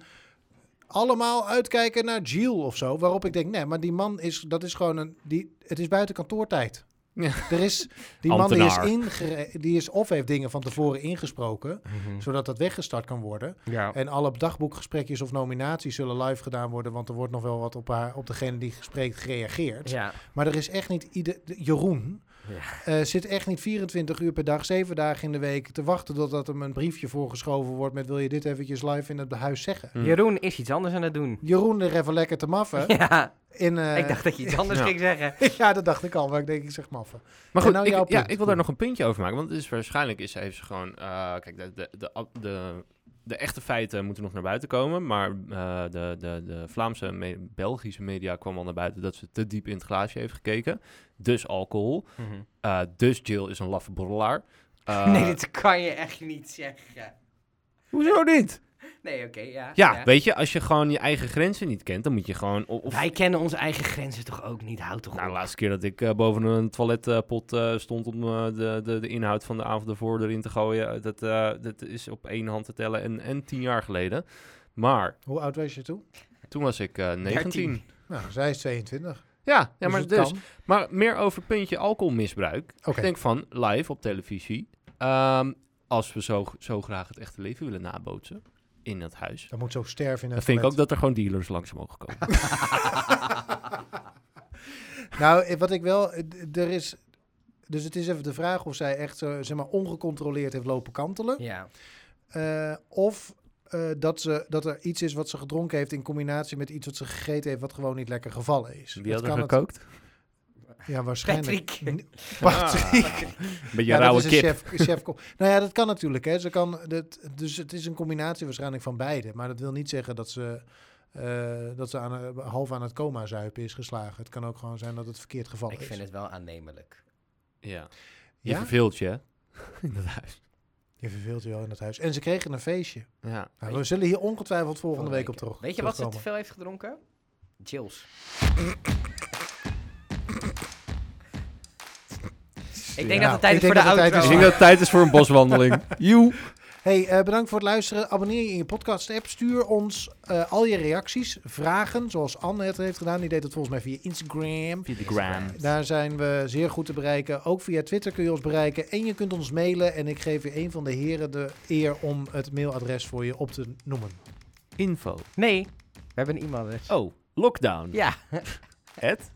Allemaal uitkijken naar Jill of zo. Waarop ik denk, nee, maar die man is, dat is gewoon een. Die, het is buiten kantoortijd. Ja. Er is, die man die is, ingere, die is of heeft dingen van tevoren ingesproken, Mhm. zodat dat weggestart kan worden. Ja. En alle dagboekgesprekjes of nominaties zullen live gedaan worden, want er wordt nog wel wat op, haar, op degene die gespreekt gereageerd. Ja. Maar er is echt niet ieder. Jeroen Ja. eh, zit echt niet 24 uur per dag, 7 dagen in de week te wachten totdat hem een briefje voorgeschoven wordt met wil je dit eventjes live in het huis zeggen. Hm. Jeroen is iets anders aan het doen. Jeroen er even lekker te maffen. Ja, In, eh, ik dacht dat je iets anders ja. ging zeggen. ja, dat dacht ik al, maar ik denk ik zeg maffen. Maar goed, nou ik, ja, ik wil daar nog een puntje over maken. Want het is waarschijnlijk is, heeft ze gewoon... eh, kijk, de, de, de, de, de echte feiten moeten nog naar buiten komen. Maar eh, de, de, de Vlaamse, me- Belgische media kwam al naar buiten... dat ze te diep in het glaasje heeft gekeken. Dus alcohol. Eh, dus Jill is een laffe borrelaar. Eh, nee, dit kan je echt niet zeggen. Hoezo niet? Nee, oké, ja. Ja, weet je, als je gewoon je eigen grenzen niet kent... dan moet je gewoon... Of, Wij kennen onze eigen grenzen toch ook niet? Houd toch Nou, de laatste keer dat ik eh, boven een toiletpot eh, stond om eh, de, de, de inhoud van de avond ervoor erin te gooien, dat, eh, dat is op één hand te tellen en, en tien jaar geleden. Maar Hoe oud was je toen? Toen was ik eh 19. 13. Nou, zij is 22. Ja, ja dus maar, dus, kan. maar meer over puntje alcoholmisbruik. Oké. Ik denk van live op televisie. Ehm, als we zo, zo graag het echte leven willen nabootsen in dat huis. Dan moet zo sterven in Dan vind ik ook dat er gewoon dealers langs mogen komen. Nou, eh, wat ik wel... eh, Er is... Dus het is even de vraag of zij echt zo, zeg maar, ongecontroleerd heeft lopen kantelen. Ja. Eh, of eh, dat, ze, dat er iets is wat ze gedronken heeft in combinatie met iets wat ze gegeten heeft wat gewoon niet lekker gevallen is. Wie Dat had er kan het- gekookt? Ja, waarschijnlijk. Patrick. Patrick. Ah, Beetje Ja, rauwe kip. chef, chef Nou ja, dat kan natuurlijk. Hè. Ze kan, dat, dus het is een combinatie waarschijnlijk van beide. Maar dat wil niet zeggen dat ze, eh, dat ze aan, half aan het coma zuipen is geslagen. Het kan ook gewoon zijn dat het verkeerd gevallen Ik is. vind het wel aannemelijk. Ja. Je Ja? verveelt je, hè? In dat huis. Je verveelt je wel in het huis. En ze kregen een feestje. Ja. Nou, we zullen hier ongetwijfeld volgende week op terug. Weet je wat ze te veel heeft gedronken? Jills. Ik denk Ja, dat het tijd is voor de outro. is- Ik denk dat het tijd is voor een boswandeling. Joe. Hey, eh, bedankt voor het luisteren. Abonneer je in je podcast-app. Stuur ons eh, al je reacties, vragen, zoals Anne het heeft gedaan. Die deed het volgens mij via Instagram. Via de gram. Daar zijn we zeer goed te bereiken. Ook via Twitter kun je ons bereiken. En je kunt ons mailen. En ik geef je een van de heren de eer om het mailadres voor je op te noemen. Info. Nee, we hebben een e-mailadres. Oh, lockdown. Ja. Het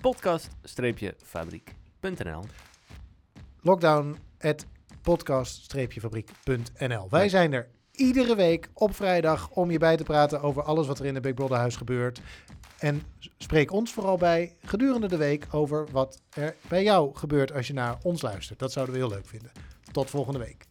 podcast-fabriek.nl Lockdown at podcast-fabriek.nl. Wij zijn er iedere week op vrijdag om je bij te praten over alles wat er in de Big Brother huis gebeurt. En spreek ons vooral bij gedurende de week over wat er bij jou gebeurt als je naar ons luistert. Dat zouden we heel leuk vinden. Tot volgende week.